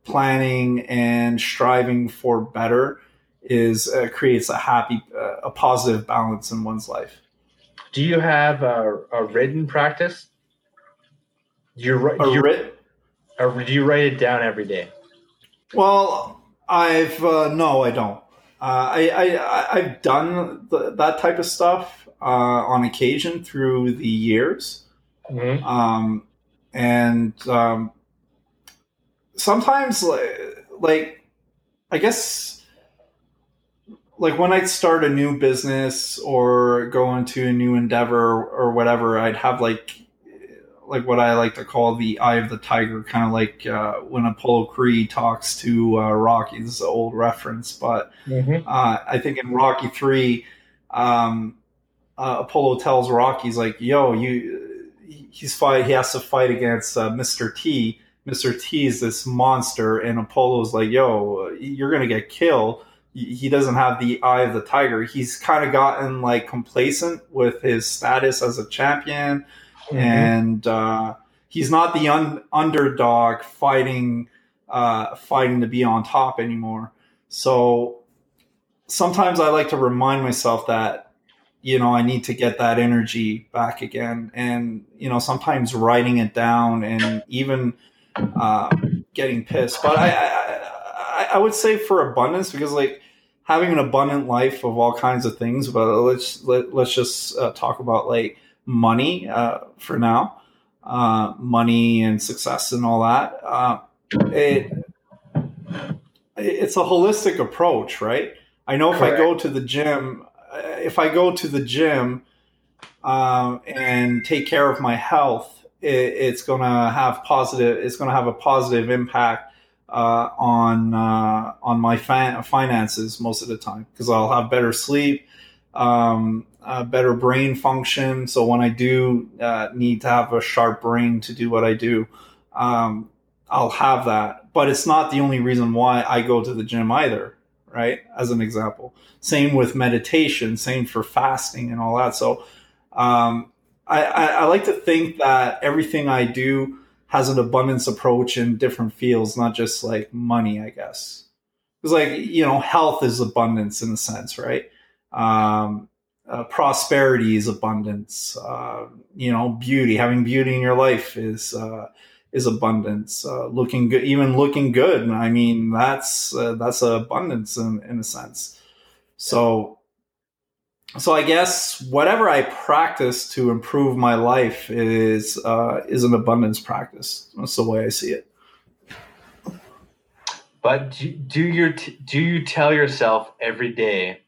planning and striving for better is uh, creates a happy uh, a positive balance in one's life. Do you have a, a written practice? Do you, a do, you, writ- or do you write it down every day? Well i've uh, no i don't uh, I, I i've done the, that type of stuff uh, on occasion through the years. Mm-hmm. Um, and um, sometimes, like, like, I guess, like when I'd start a new business or go into a new endeavor or whatever, I'd have like like what I like to call the eye of the tiger, kind of like uh, when Apollo Creed talks to uh, Rocky. This is an old reference, but mm-hmm. uh, I think in Rocky three, um, uh, Apollo tells Rocky, he's like, "Yo, you." He's fight. He has to fight against uh, Mr. T. Mr. T is this monster, and Apollo's like, "Yo, you're gonna get killed." He doesn't have the eye of the tiger. He's kind of gotten like complacent with his status as a champion, mm-hmm. and uh, he's not the un- underdog fighting uh, fighting to be on top anymore. So sometimes I like to remind myself that you know, I need to get that energy back again. And, you know, sometimes writing it down and even uh, getting pissed. But I, I, I would say for abundance, because like having an abundant life of all kinds of things, but let's, let, let's just uh, talk about like money uh, for now, uh, money and success and all that. Uh, it, it's a holistic approach, right? I know if Correct. I go to the gym, if I go to the gym um, and take care of my health, it, it's going to have positive. It's going to have a positive impact uh, on uh, on my finances most of the time because I'll have better sleep, um, better brain function. So when I do uh, need to have a sharp brain to do what I do, um, I'll have that. But it's not the only reason why I go to the gym either right? As an example. Same with meditation, same for fasting and all that. So um, I, I, I like to think that everything I do has an abundance approach in different fields, not just like money, I guess. Because like, you know, health is abundance in a sense, right? Um, uh, prosperity is abundance. Uh, you know, beauty, having beauty in your life is uh, is abundance. Uh, looking good, even looking good. I mean, that's uh, that's abundance in, in a sense. So, so I guess whatever I practice to improve my life is is an abundance practice. That's the way I see it. But do, do your do you tell yourself every day?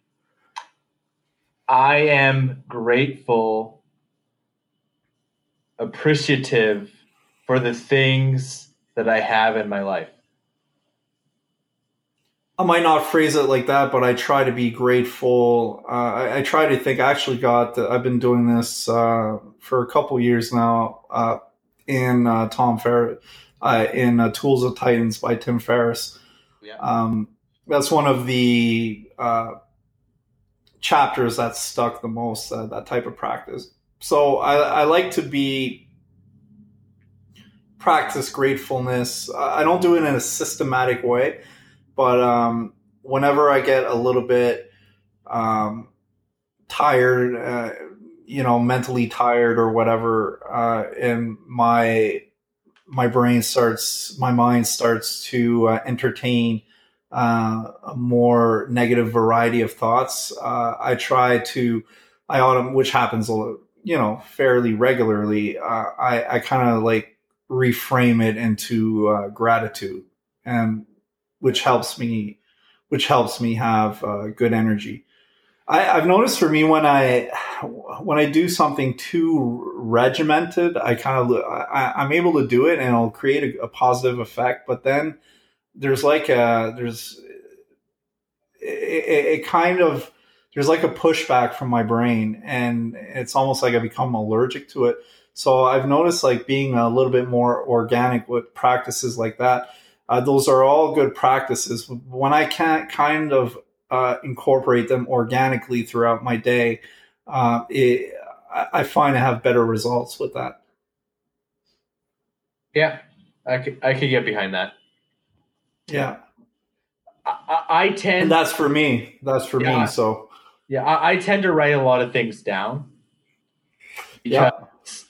I am grateful, appreciative for the things that I have in my life. I might not phrase it like that, but I try to be grateful. Uh, I, I, try to think. I actually got. I've been doing this uh, for a couple years now. Uh, in uh, Tom Ferriss, uh, in uh, Tools of Titans by Tim Ferriss. Yeah. Um, that's one of the chapters that stuck the most. that type of practice. So I, I like to be practice gratefulness. I don't do it in a systematic way, but um, whenever I get a little bit um, tired, uh, you know, mentally tired or whatever, uh, and my my brain starts, my mind starts to uh, entertain uh, a more negative variety of thoughts. Uh, I try to, I autumn, which happens, you know, fairly regularly. Uh, I I kind of like reframe it into uh, gratitude and which helps me which helps me have uh, good energy I, I've noticed for me when I when I do something too regimented, I kind of I, am able to do it and it'll create a, a, positive effect. But then there's like a there's it, it, kind of there's like a pushback from my brain, and it's almost like I become allergic to it. So I've noticed like being a little bit more organic with practices like that. Uh, those are all good practices. When I can't kind of uh, incorporate them organically throughout my day, uh, it, I find I have better results with that. Yeah, I could, I could get behind that. Yeah. I, I tend. And that's for me. That's for yeah. me. So. Yeah, I, I, tend to write a lot of things down. Because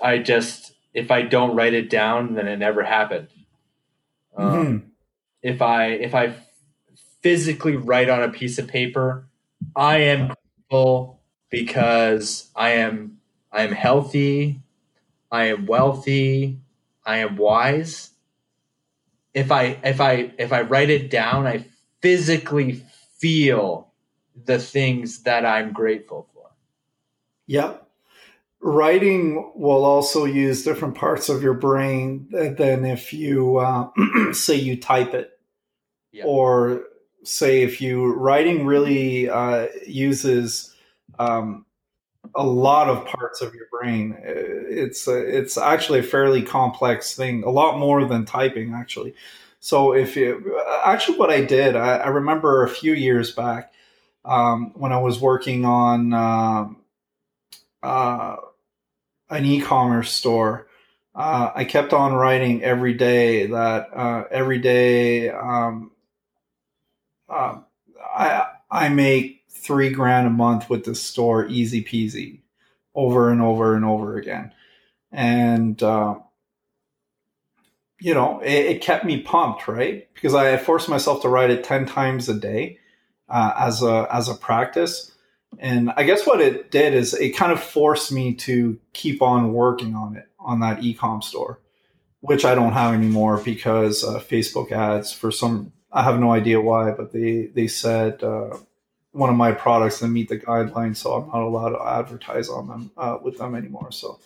yeah. I just, if I don't write it down, then it never happened. Um, mm-hmm. If I if I physically write on a piece of paper, I am grateful because I am I am healthy, I am wealthy, I am wise. If I if I if I write it down, I physically feel the things that I'm grateful for. Yep. Writing will also use different parts of your brain than if you uh, (clears throat) say you type it, or say if you writing really uh, uses um, a lot of parts of your brain. It's a, it's actually a fairly complex thing, a lot more than typing actually. So if you actually what I did, I, I remember a few years back um, when I was working on uh, uh, an e-commerce store. Uh, I kept on writing every day that uh, every day um, uh, I I make three grand a month with the store, easy peasy, over and over and over again, and uh, you know, it, it, kept me pumped, right? Because I forced myself to write it ten times a day uh, as a as a practice, and I guess what it did is it kind of forced me to keep on working on it on that ecom store, which I don't have anymore because uh, Facebook ads for some I have no idea why, but they they said uh, one of my products didn't meet the guidelines, so I'm not allowed to advertise on them uh, with them anymore. So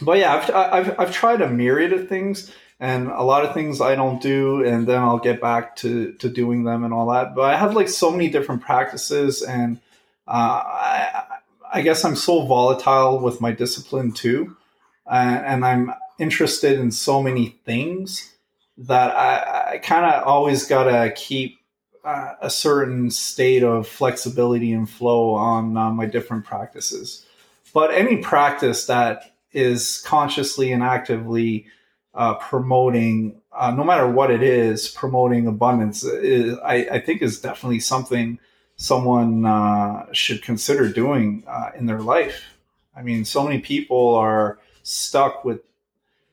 but yeah, I've, I've, I've tried a myriad of things and a lot of things I don't do, and then I'll get back to, to doing them and all that. But I have like so many different practices, and uh, I, I guess I'm so volatile with my discipline too, and I'm interested in so many things that I, I kind of always gotta keep a certain state of flexibility and flow on my different practices. But any practice that is consciously and actively uh, promoting, uh, no matter what it is, promoting abundance, is, I, I, think is definitely something someone uh, should consider doing uh, in their life. I mean, so many people are stuck with,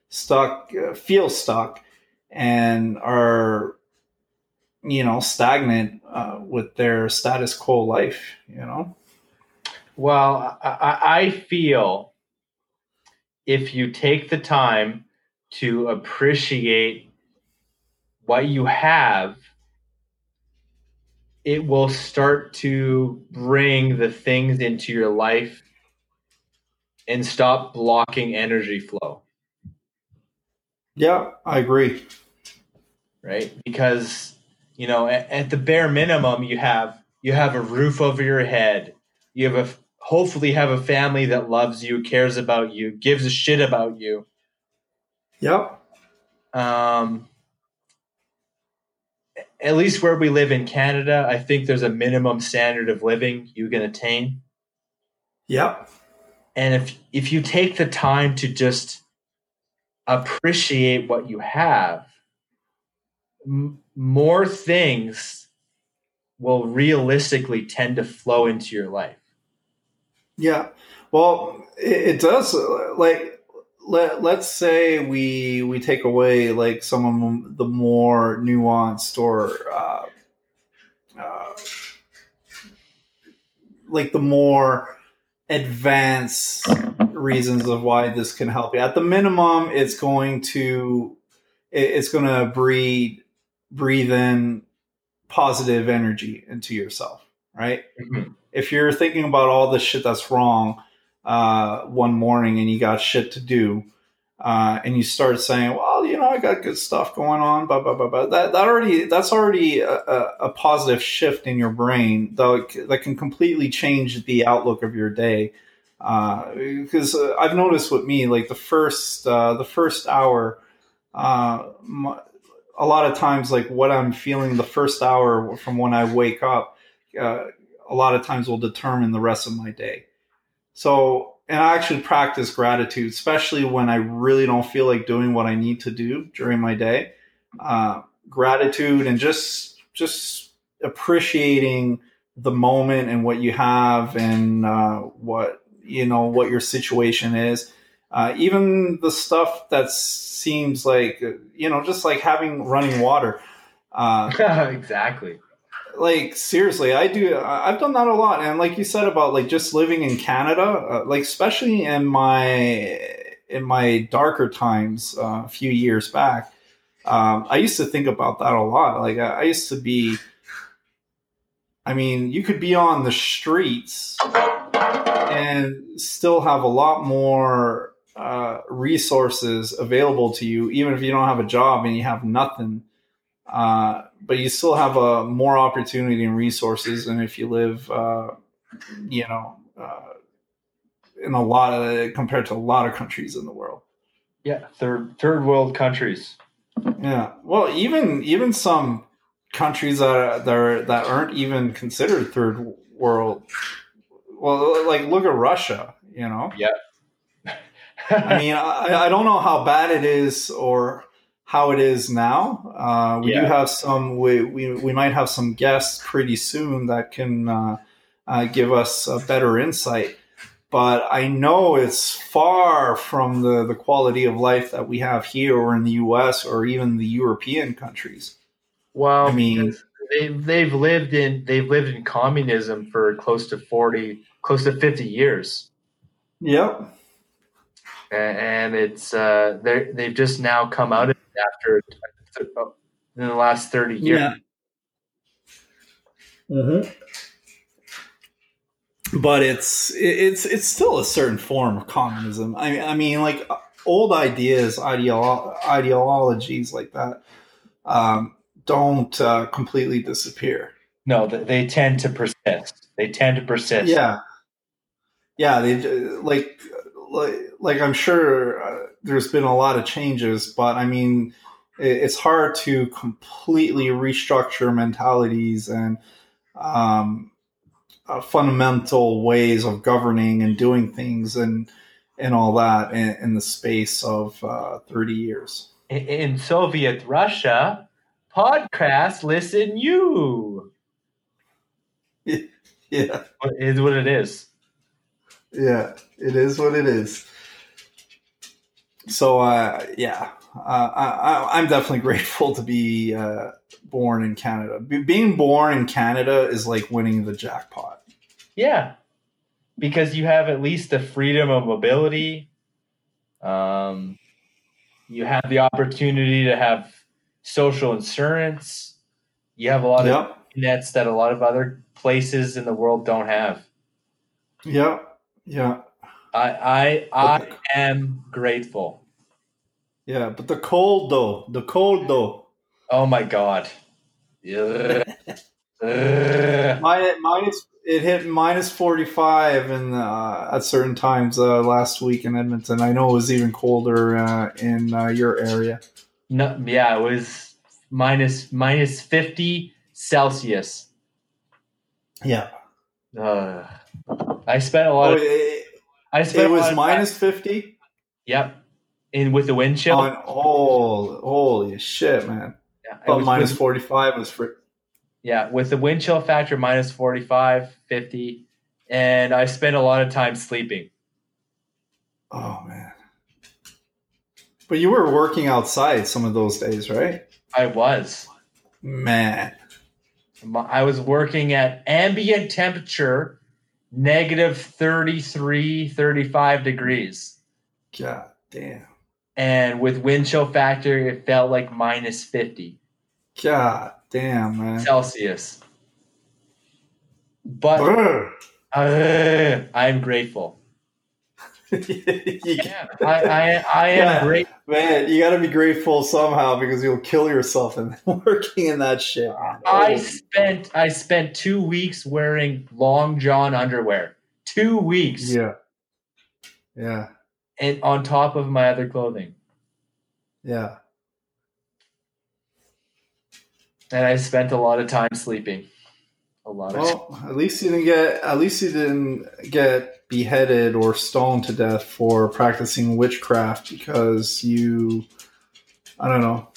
stuck, uh, feel stuck, and are, you know, stagnant uh, with their status quo life, you know? Well, I, I feel if you take the time to appreciate what you have, it will start to bring the things into your life and stop blocking energy flow. Yeah, I agree. Right? Because, you know, at, at the bare minimum you have you have a roof over your head, you have a hopefully have a family that loves you, cares about you, gives a shit about you. Yep. Um, at least where we live in Canada, I think there's a minimum standard of living you can attain. Yep. And if if you take the time to just appreciate what you have, m- more things will realistically tend to flow into your life. Yeah. Well, it, does. Like, let let's say we we take away like some of the more nuanced or uh, uh, like the more advanced reasons of why this can help you. At the minimum, it's going to it's going to breed breathe in positive energy into yourself, right? Mm-hmm if you're thinking about all the shit that's wrong uh, one morning and you got shit to do, uh, and you start saying, "Well, you know, I got good stuff going on," blah blah blah blah. That that already that's already a, a, positive shift in your brain that that can completely change the outlook of your day. Because uh, uh, I've noticed with me, like the first uh, the first hour, uh, my, a lot of times, like what I'm feeling the first hour from when I wake up. Uh, a lot of times will determine the rest of my day. So, and I actually practice gratitude, especially when I really don't feel like doing what I need to do during my day. Uh, gratitude and just just appreciating the moment and what you have and uh, what you know what your situation is. Uh, even the stuff that seems like you know just like having running water. Uh, (laughs) exactly like seriously i do i've done that a lot and like you said about like just living in canada uh, like especially in my in my darker times uh, a few years back um, i used to think about that a lot like I, I, used to be i mean you could be on the streets and still have a lot more uh, resources available to you even if you don't have a job and you have nothing uh, but you still have a uh, more opportunity and resources than if you live, uh, you know, uh, in a lot of compared to a lot of countries in the world. Yeah, third third world countries. Yeah, well, even even some countries that are, that, are, that aren't even considered third world. Well, like look at Russia. You know. Yeah. I mean, I, I don't know how bad it is or how it is now. Uh, we yeah. do have some. We, we we might have some guests pretty soon that can uh, uh, give us a better insight. But I know it's far from the, the quality of life that we have here or in the U.S. or even the European countries. Well, I mean, they've they've lived in they've lived in communism for close to forty, close to fifty years. Yep. And it's uh, they they've just now come out after in the last 30 years. Yeah. Mm-hmm. But it's it's it's still a certain form of communism. I mean, I mean, like old ideas, ideolo- ideologies like that um, don't uh, completely disappear. No, they tend to persist. They tend to persist. Yeah, yeah. They like like like I'm sure uh, there's been a lot of changes, but I mean, it's hard to completely restructure mentalities and um, uh, fundamental ways of governing and doing things and and all that in, in the space of uh, 30 years. In Soviet Russia, podcast listen you. (laughs) Yeah. It is what it is. Yeah, it is what it is so uh, yeah, uh, I, am definitely (laughs) grateful to be uh, born in Canada. Be- being born in Canada is like winning the jackpot. Yeah, because you have at least the freedom of mobility. Um, you have the opportunity to have social insurance. You have a lot yep. of nets that a lot of other places in the world don't have. Yeah, yeah. I I I am grateful. Yeah, but the cold though, the cold though. Oh my god. (laughs) my minus it hit minus 45 in uh, at certain times uh, last week in Edmonton. I know it was even colder uh, in uh, your area. No, yeah, it was minus minus 50 Celsius. Yeah. I spent a lot. Oh, of, it, I spent. It was minus 50. Yep. In with the wind chill. On, oh, holy shit, man! Yeah, but 45 was free. Yeah, with the wind chill factor minus 45, 50, and I spent a lot of time sleeping. Oh man! But you were working outside some of those days, right? I was. Man. I was working at ambient temperature negative 33, 35 degrees. God damn. And with wind chill factor, it felt like minus 50. God damn, man. Celsius. But uh, I'm grateful. (laughs) yeah, I, I, I am yeah, great. Man, you got to be grateful somehow because you'll kill yourself in (laughs) working in that shit. I spent I spent two weeks wearing long john underwear. Two weeks. Yeah. Yeah. And on top of my other clothing. Yeah. And I spent a lot of time sleeping. a lot of. Well, at least you didn't get. At least you didn't get beheaded or stoned to death for practicing witchcraft because you. I don't know.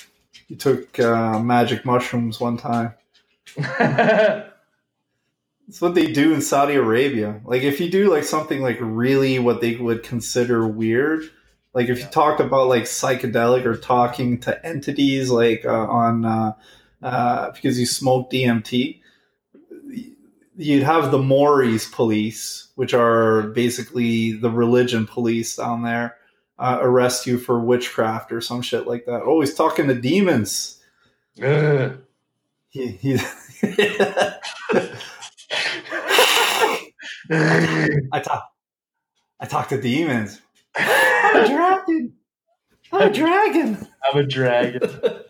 You took uh, magic mushrooms one time. (laughs) It's what they do in Saudi Arabia. Like if you do like something like really what they would consider weird, like if you talked about like psychedelic or talking to entities like uh, on uh, uh, because you smoke DMT, you'd have the Maoris police, which are basically the religion police down there, uh, arrest you for witchcraft or some shit like that. Oh, he's talking to demons. Ugh. (laughs) He, he (laughs) I talk. I talk to demons. I'm a dragon. I'm a dragon. I'm a dragon. (laughs)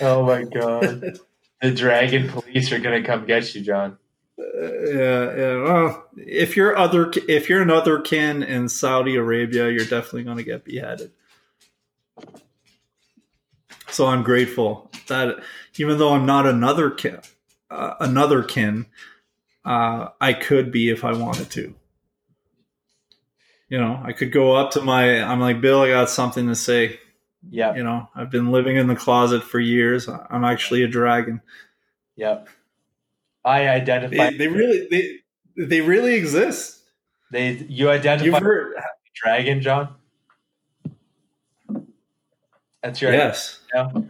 Oh my god. The dragon police are gonna come get you, John. Yeah, yeah. Well, if you're other, if you're an otherkin in Saudi Arabia, you're definitely going to get beheaded. So I'm grateful that even though I'm not an otherkin, uh, an otherkin, uh, I could be if I wanted to. You know, I could go up to my. I'm like Bill. I got something to say. Yeah, You know, I've been living in the closet for years. I'm actually a dragon. yeah. I identify. They, they really, they, they really exist. They you identify You've heard, dragon, John. That's your yes, idea?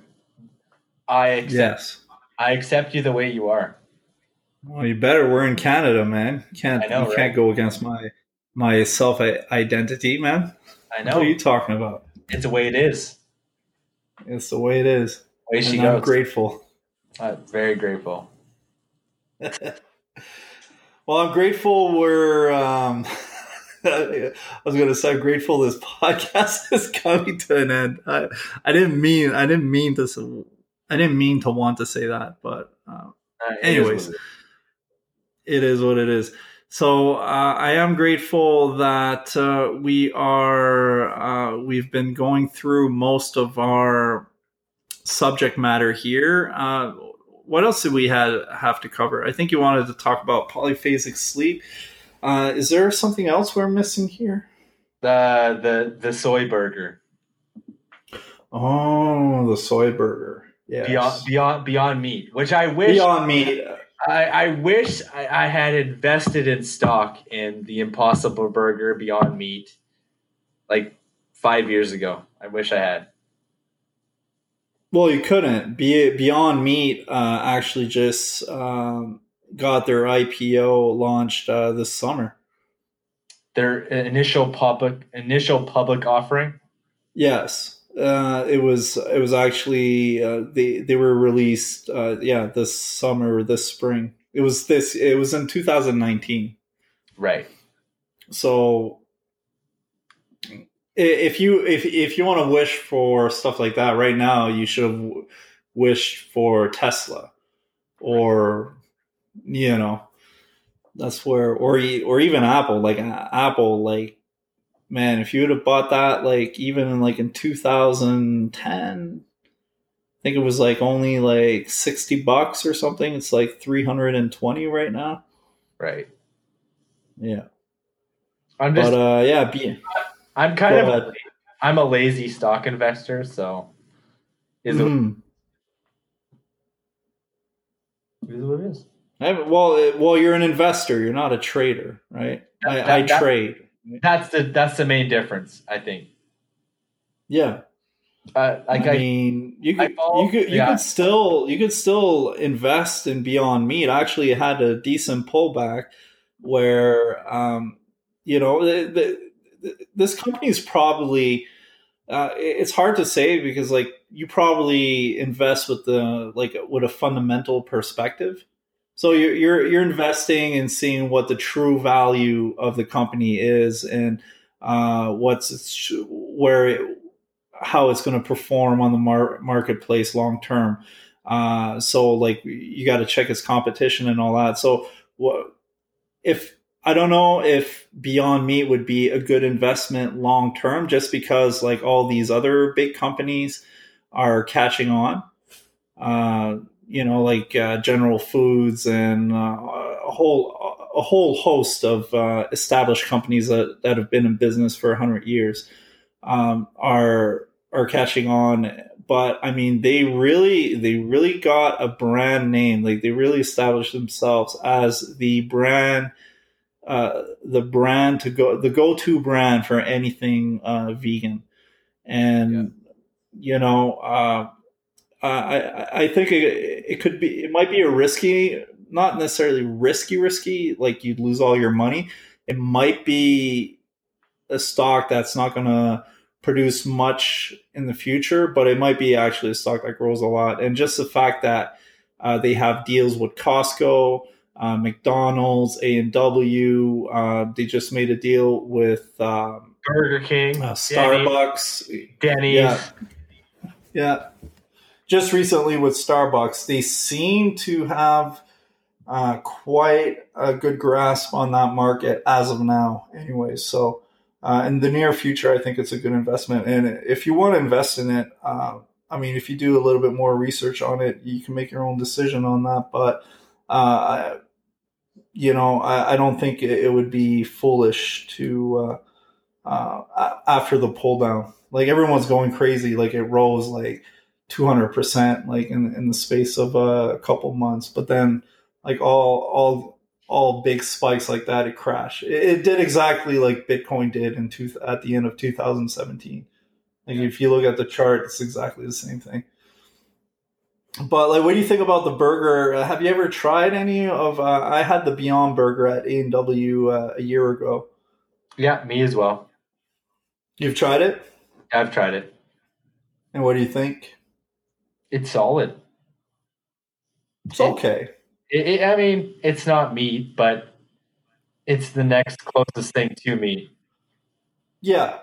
I accept, yes. I accept you the way you are. Well, you better. We're in Canada, man. You can't know, you right? can't go against my my self identity, man. I know. What are you talking about? it's the way it is. It's the way it is. Way she and I'm goes. grateful. I'm very grateful. (laughs) Well, I'm grateful we're. Um, (laughs) I was going to say I'm grateful this podcast (laughs) is coming to an end. I, I didn't mean I didn't mean to I didn't mean to want to say that, but uh, Uh, Anyways. it is. it is what it is. So uh, I am grateful that uh, we are uh, we've been going through most of our subject matter here. What else did we had have to cover? I think you wanted to talk about polyphasic sleep. Uh, is there something else we're missing here? the the the soy burger Oh, the soy burger. Yeah. beyond beyond beyond meat, which I wish Beyond meat. I, I wish I, I had invested in stock in the Impossible Burger Beyond Meat like five years ago. I wish I had. Well, you couldn't. Be Beyond Meat uh, actually just um, got their IPO launched uh, this summer. Their initial public initial public offering. Yes, uh, it was. It was actually uh, they they were released. Uh, yeah, this summer, this spring. It was this. It was in 2019. Right. So if you if if you want to wish for stuff like that right now, you should have w- wished for Tesla, or you know, that's where or or even Apple. Like uh, Apple, like man, if you would have bought that like even in like in 2010. I think it was like only like 60 bucks or something. It's like 320 right now. Right. Yeah. I'm just But uh yeah, be, I'm kind go of ahead. I'm a lazy stock investor, so is, Mhm. it, is what it is. I- well, it, well, you're an investor. You're not a trader, right? I, That- I that- trade. That's the that's the main difference, I think. Yeah, Uh, like I I, mean, you could, follow- you could, you yeah. could still, you could still invest in Beyond Meat. Actually, it had a decent pullback where, um, you know, the, this company is probably uh, it's hard to say because, like, you probably invest with the like with a fundamental perspective. So you're you're you're investing and seeing what the true value of the company is and uh, what's where it, how it's going to perform on the mar- marketplace long term. Uh, so like you got to check its competition and all that. So what if I don't know if Beyond Meat would be a good investment long term, just because like all these other big companies are catching on. Uh, you know, like uh, General Foods and uh, a whole a whole host of uh, established companies that, that have been in business for hundred years um, are are catching on. But I mean, they really they really got a brand name. Like they really established themselves as the brand. Uh, the brand to go the go-to brand for anything uh, vegan. And yeah. you know uh, I I think it, it could be it might be a risky not necessarily risky risky like you'd lose all your money. It might be a stock that's not going to produce much in the future but it might be actually a stock that grows a lot. And just the fact that uh, they have deals with costco uh, mcdonald's a&w uh, they just made a deal with um, burger king uh, starbucks. Denny's. Yeah. Yeah. Just recently with starbucks they seem to have uh, quite a good grasp on that market as of now, Anyway, So, uh, in the near future, I think it's a good investment. And if you want to invest in it, uh, I mean, if you do a little bit more research on it, you can make your own decision on that. But, uh, you know, I, I, don't think it, it, would be foolish to, uh, uh, after the pull down, like everyone's going crazy, like it rose like 200%, like in, in the space of a couple months. But then, like all all all big spikes like that, it crashed. It, it did exactly like Bitcoin did in two, at the end of 2017. Like if you look at the chart, it's exactly the same thing. But like, what do you think about the burger? Uh, have you ever tried any of? Uh, I had the Beyond Burger at A and W uh, a year ago. Yeah, me as well. You've tried it. I've tried it. And what do you think? It's solid. It's okay. It, it, I mean, it's not meat, but it's the next closest thing to meat. Yeah,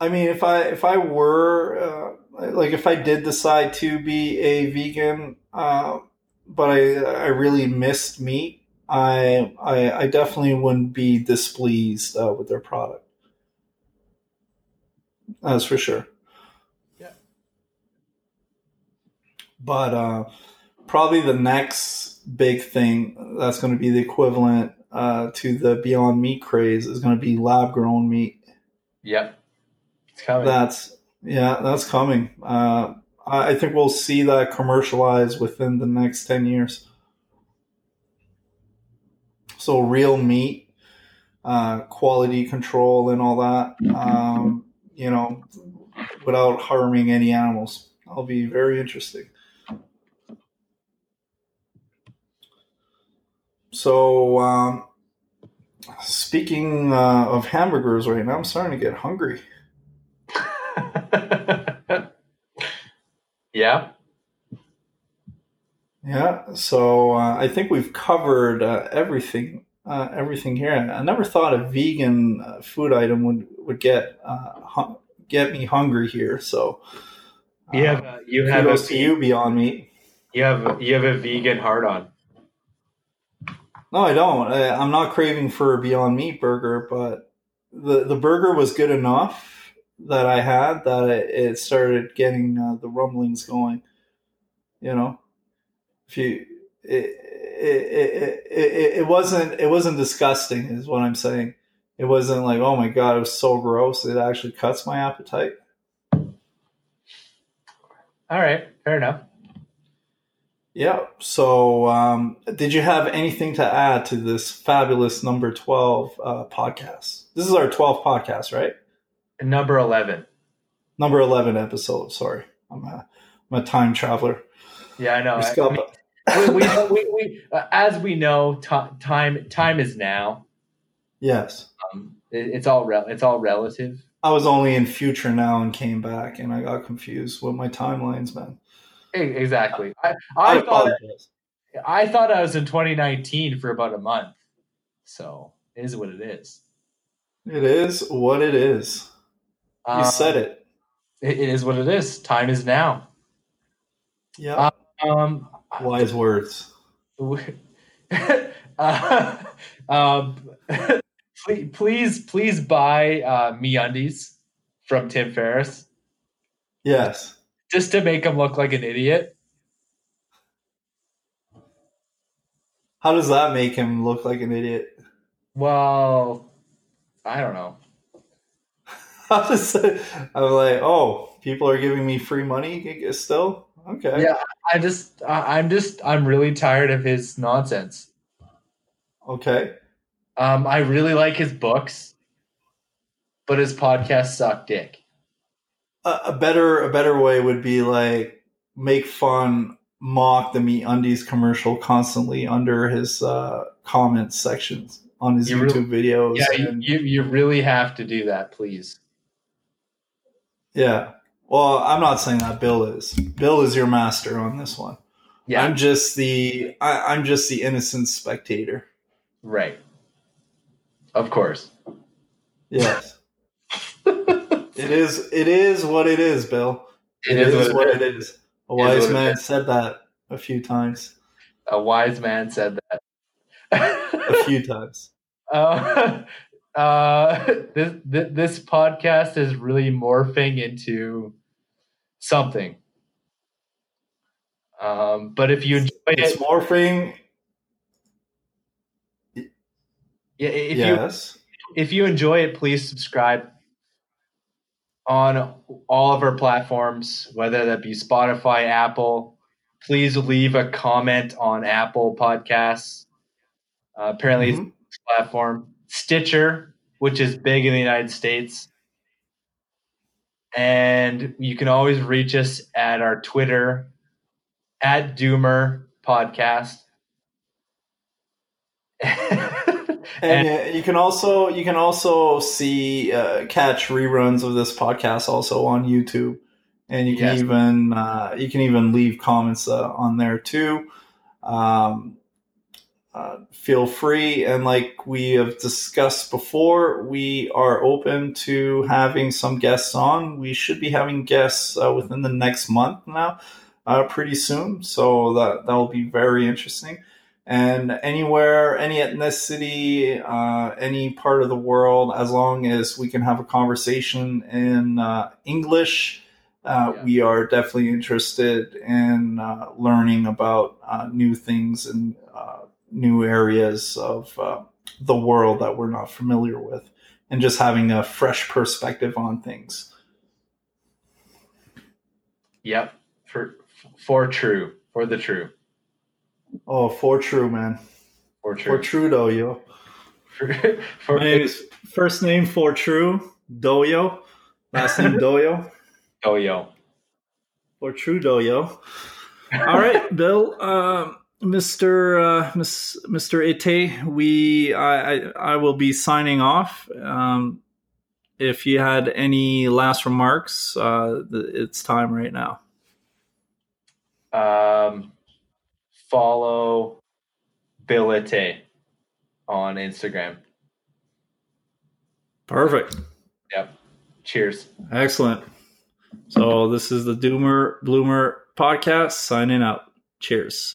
I mean, if I if I were uh, like if I did decide to be a vegan, uh, but I I really missed meat, I I, I definitely wouldn't be displeased uh, with their product. That's for sure. Yeah. But uh, probably the next big thing that's going to be the equivalent uh, to the Beyond Meat craze is going to be lab grown meat. Yep, it's coming. That's yeah, that's coming. Uh, I think we'll see that commercialized within the next ten years. So real meat, uh, quality control, and all that. Um, you know, without harming any animals. That'll be very interesting. So, um, speaking uh, of hamburgers right now, I'm starting to get hungry. (laughs) yeah. Yeah. So uh, I think we've covered uh, everything. Uh, everything here. I never thought a vegan uh, food item would would get uh, get me hungry here. So you have you have a, you beyond meat. You have you have a vegan heart on. No, I don't. I, am not craving for a Beyond Meat burger, but the the burger was good enough that I had that it, started getting uh, the rumblings going. You know, if you it, it, it, it, wasn't it wasn't disgusting, is what I'm saying. It wasn't like oh my god, it was so gross. It actually cuts my appetite. All right, fair enough. Yeah. So, um, did you have anything to add to this fabulous number 12 uh, podcast? This is our 12th podcast, right? Number 11. Number 11 episode. Sorry. I'm a, I'm a time traveler. Yeah, I know. I mean, we, we, we, we uh, as we know, t- time time is now. Yes. Um, it, it's all re- it's all relative. I was only in future now and came back, and I got confused with my timelines, man. Exactly. I, I, I thought I thought I was in 2019 for about a month. So it is what it is. It is what it is. You um, said it. it. It is what it is. Time is now. Yeah. Um, Wise words. (laughs) uh, um, (laughs) please, please, please buy uh, MeUndies from Tim Ferriss. Yes just to make him look like an idiot. How does that make him look like an idiot? Well, I don't know. How does it, I'm like, oh, people are giving me free money still? Okay. Yeah, I just, I, I'm just, I'm really tired of his nonsense. Okay. Um, I really like his books, but his podcast suck dick. A, a better, a better way would be like make fun, mock the MeUndies commercial constantly under his uh, comments sections on his You YouTube videos. Yeah, and- you, you really have to do that, please. Yeah. Well, I'm not saying that Bill is. Bill is your master on this one. Yeah, I'm just the I, I'm just the innocent spectator. right. Of course. Yes. (laughs) it is it is what it is, Bill. it is, what, it is. A wise it man said that a few times. A wise man said that. A few times. (laughs) uh, uh, (laughs) this, this podcast is really morphing into something. Um, but if you enjoy It's it, morphing. yeah, if you yes. if you enjoy it, please subscribe on all of our platforms, whether that be Spotify, Apple. Please leave a comment on Apple Podcasts. Uh, apparently, it's Mhm. a platform Stitcher, which is big in the United States. And you can always reach us at our Twitter at Doomer Podcast. (laughs) And, uh, you can also you can also see uh, catch reruns of this podcast also on YouTube, and you can Yes. even uh, you can even leave comments uh, on there too. Um, uh, feel free, and like we have discussed before, we are open to having some guests on. We should be having guests uh, within the next month now, uh, pretty soon. So that that will be very interesting and anywhere, any ethnicity, uh, any part of the world, as long as we can have a conversation in uh, English, uh, Yeah. we are definitely interested in uh, learning about uh, new things and new areas of uh, the world that we're not familiar with, and just having a fresh perspective on things. Yep, for for true, for the true, Oh, for true, man. for true. For true, true, yo. for, for My name first name for true Doyo, last name (laughs) Doyo oh yo. for true Doyo. All right, (laughs) Bill, um, Mister uh, Miss, Mister Ete, we I, I I will be signing off. Um, if you had any last remarks, uh, it's time right now. Um, follow Billete on Instagram. Perfect, Yep. Cheers. excellent. So this is the Doomer Bloomer podcast signing out. Cheers.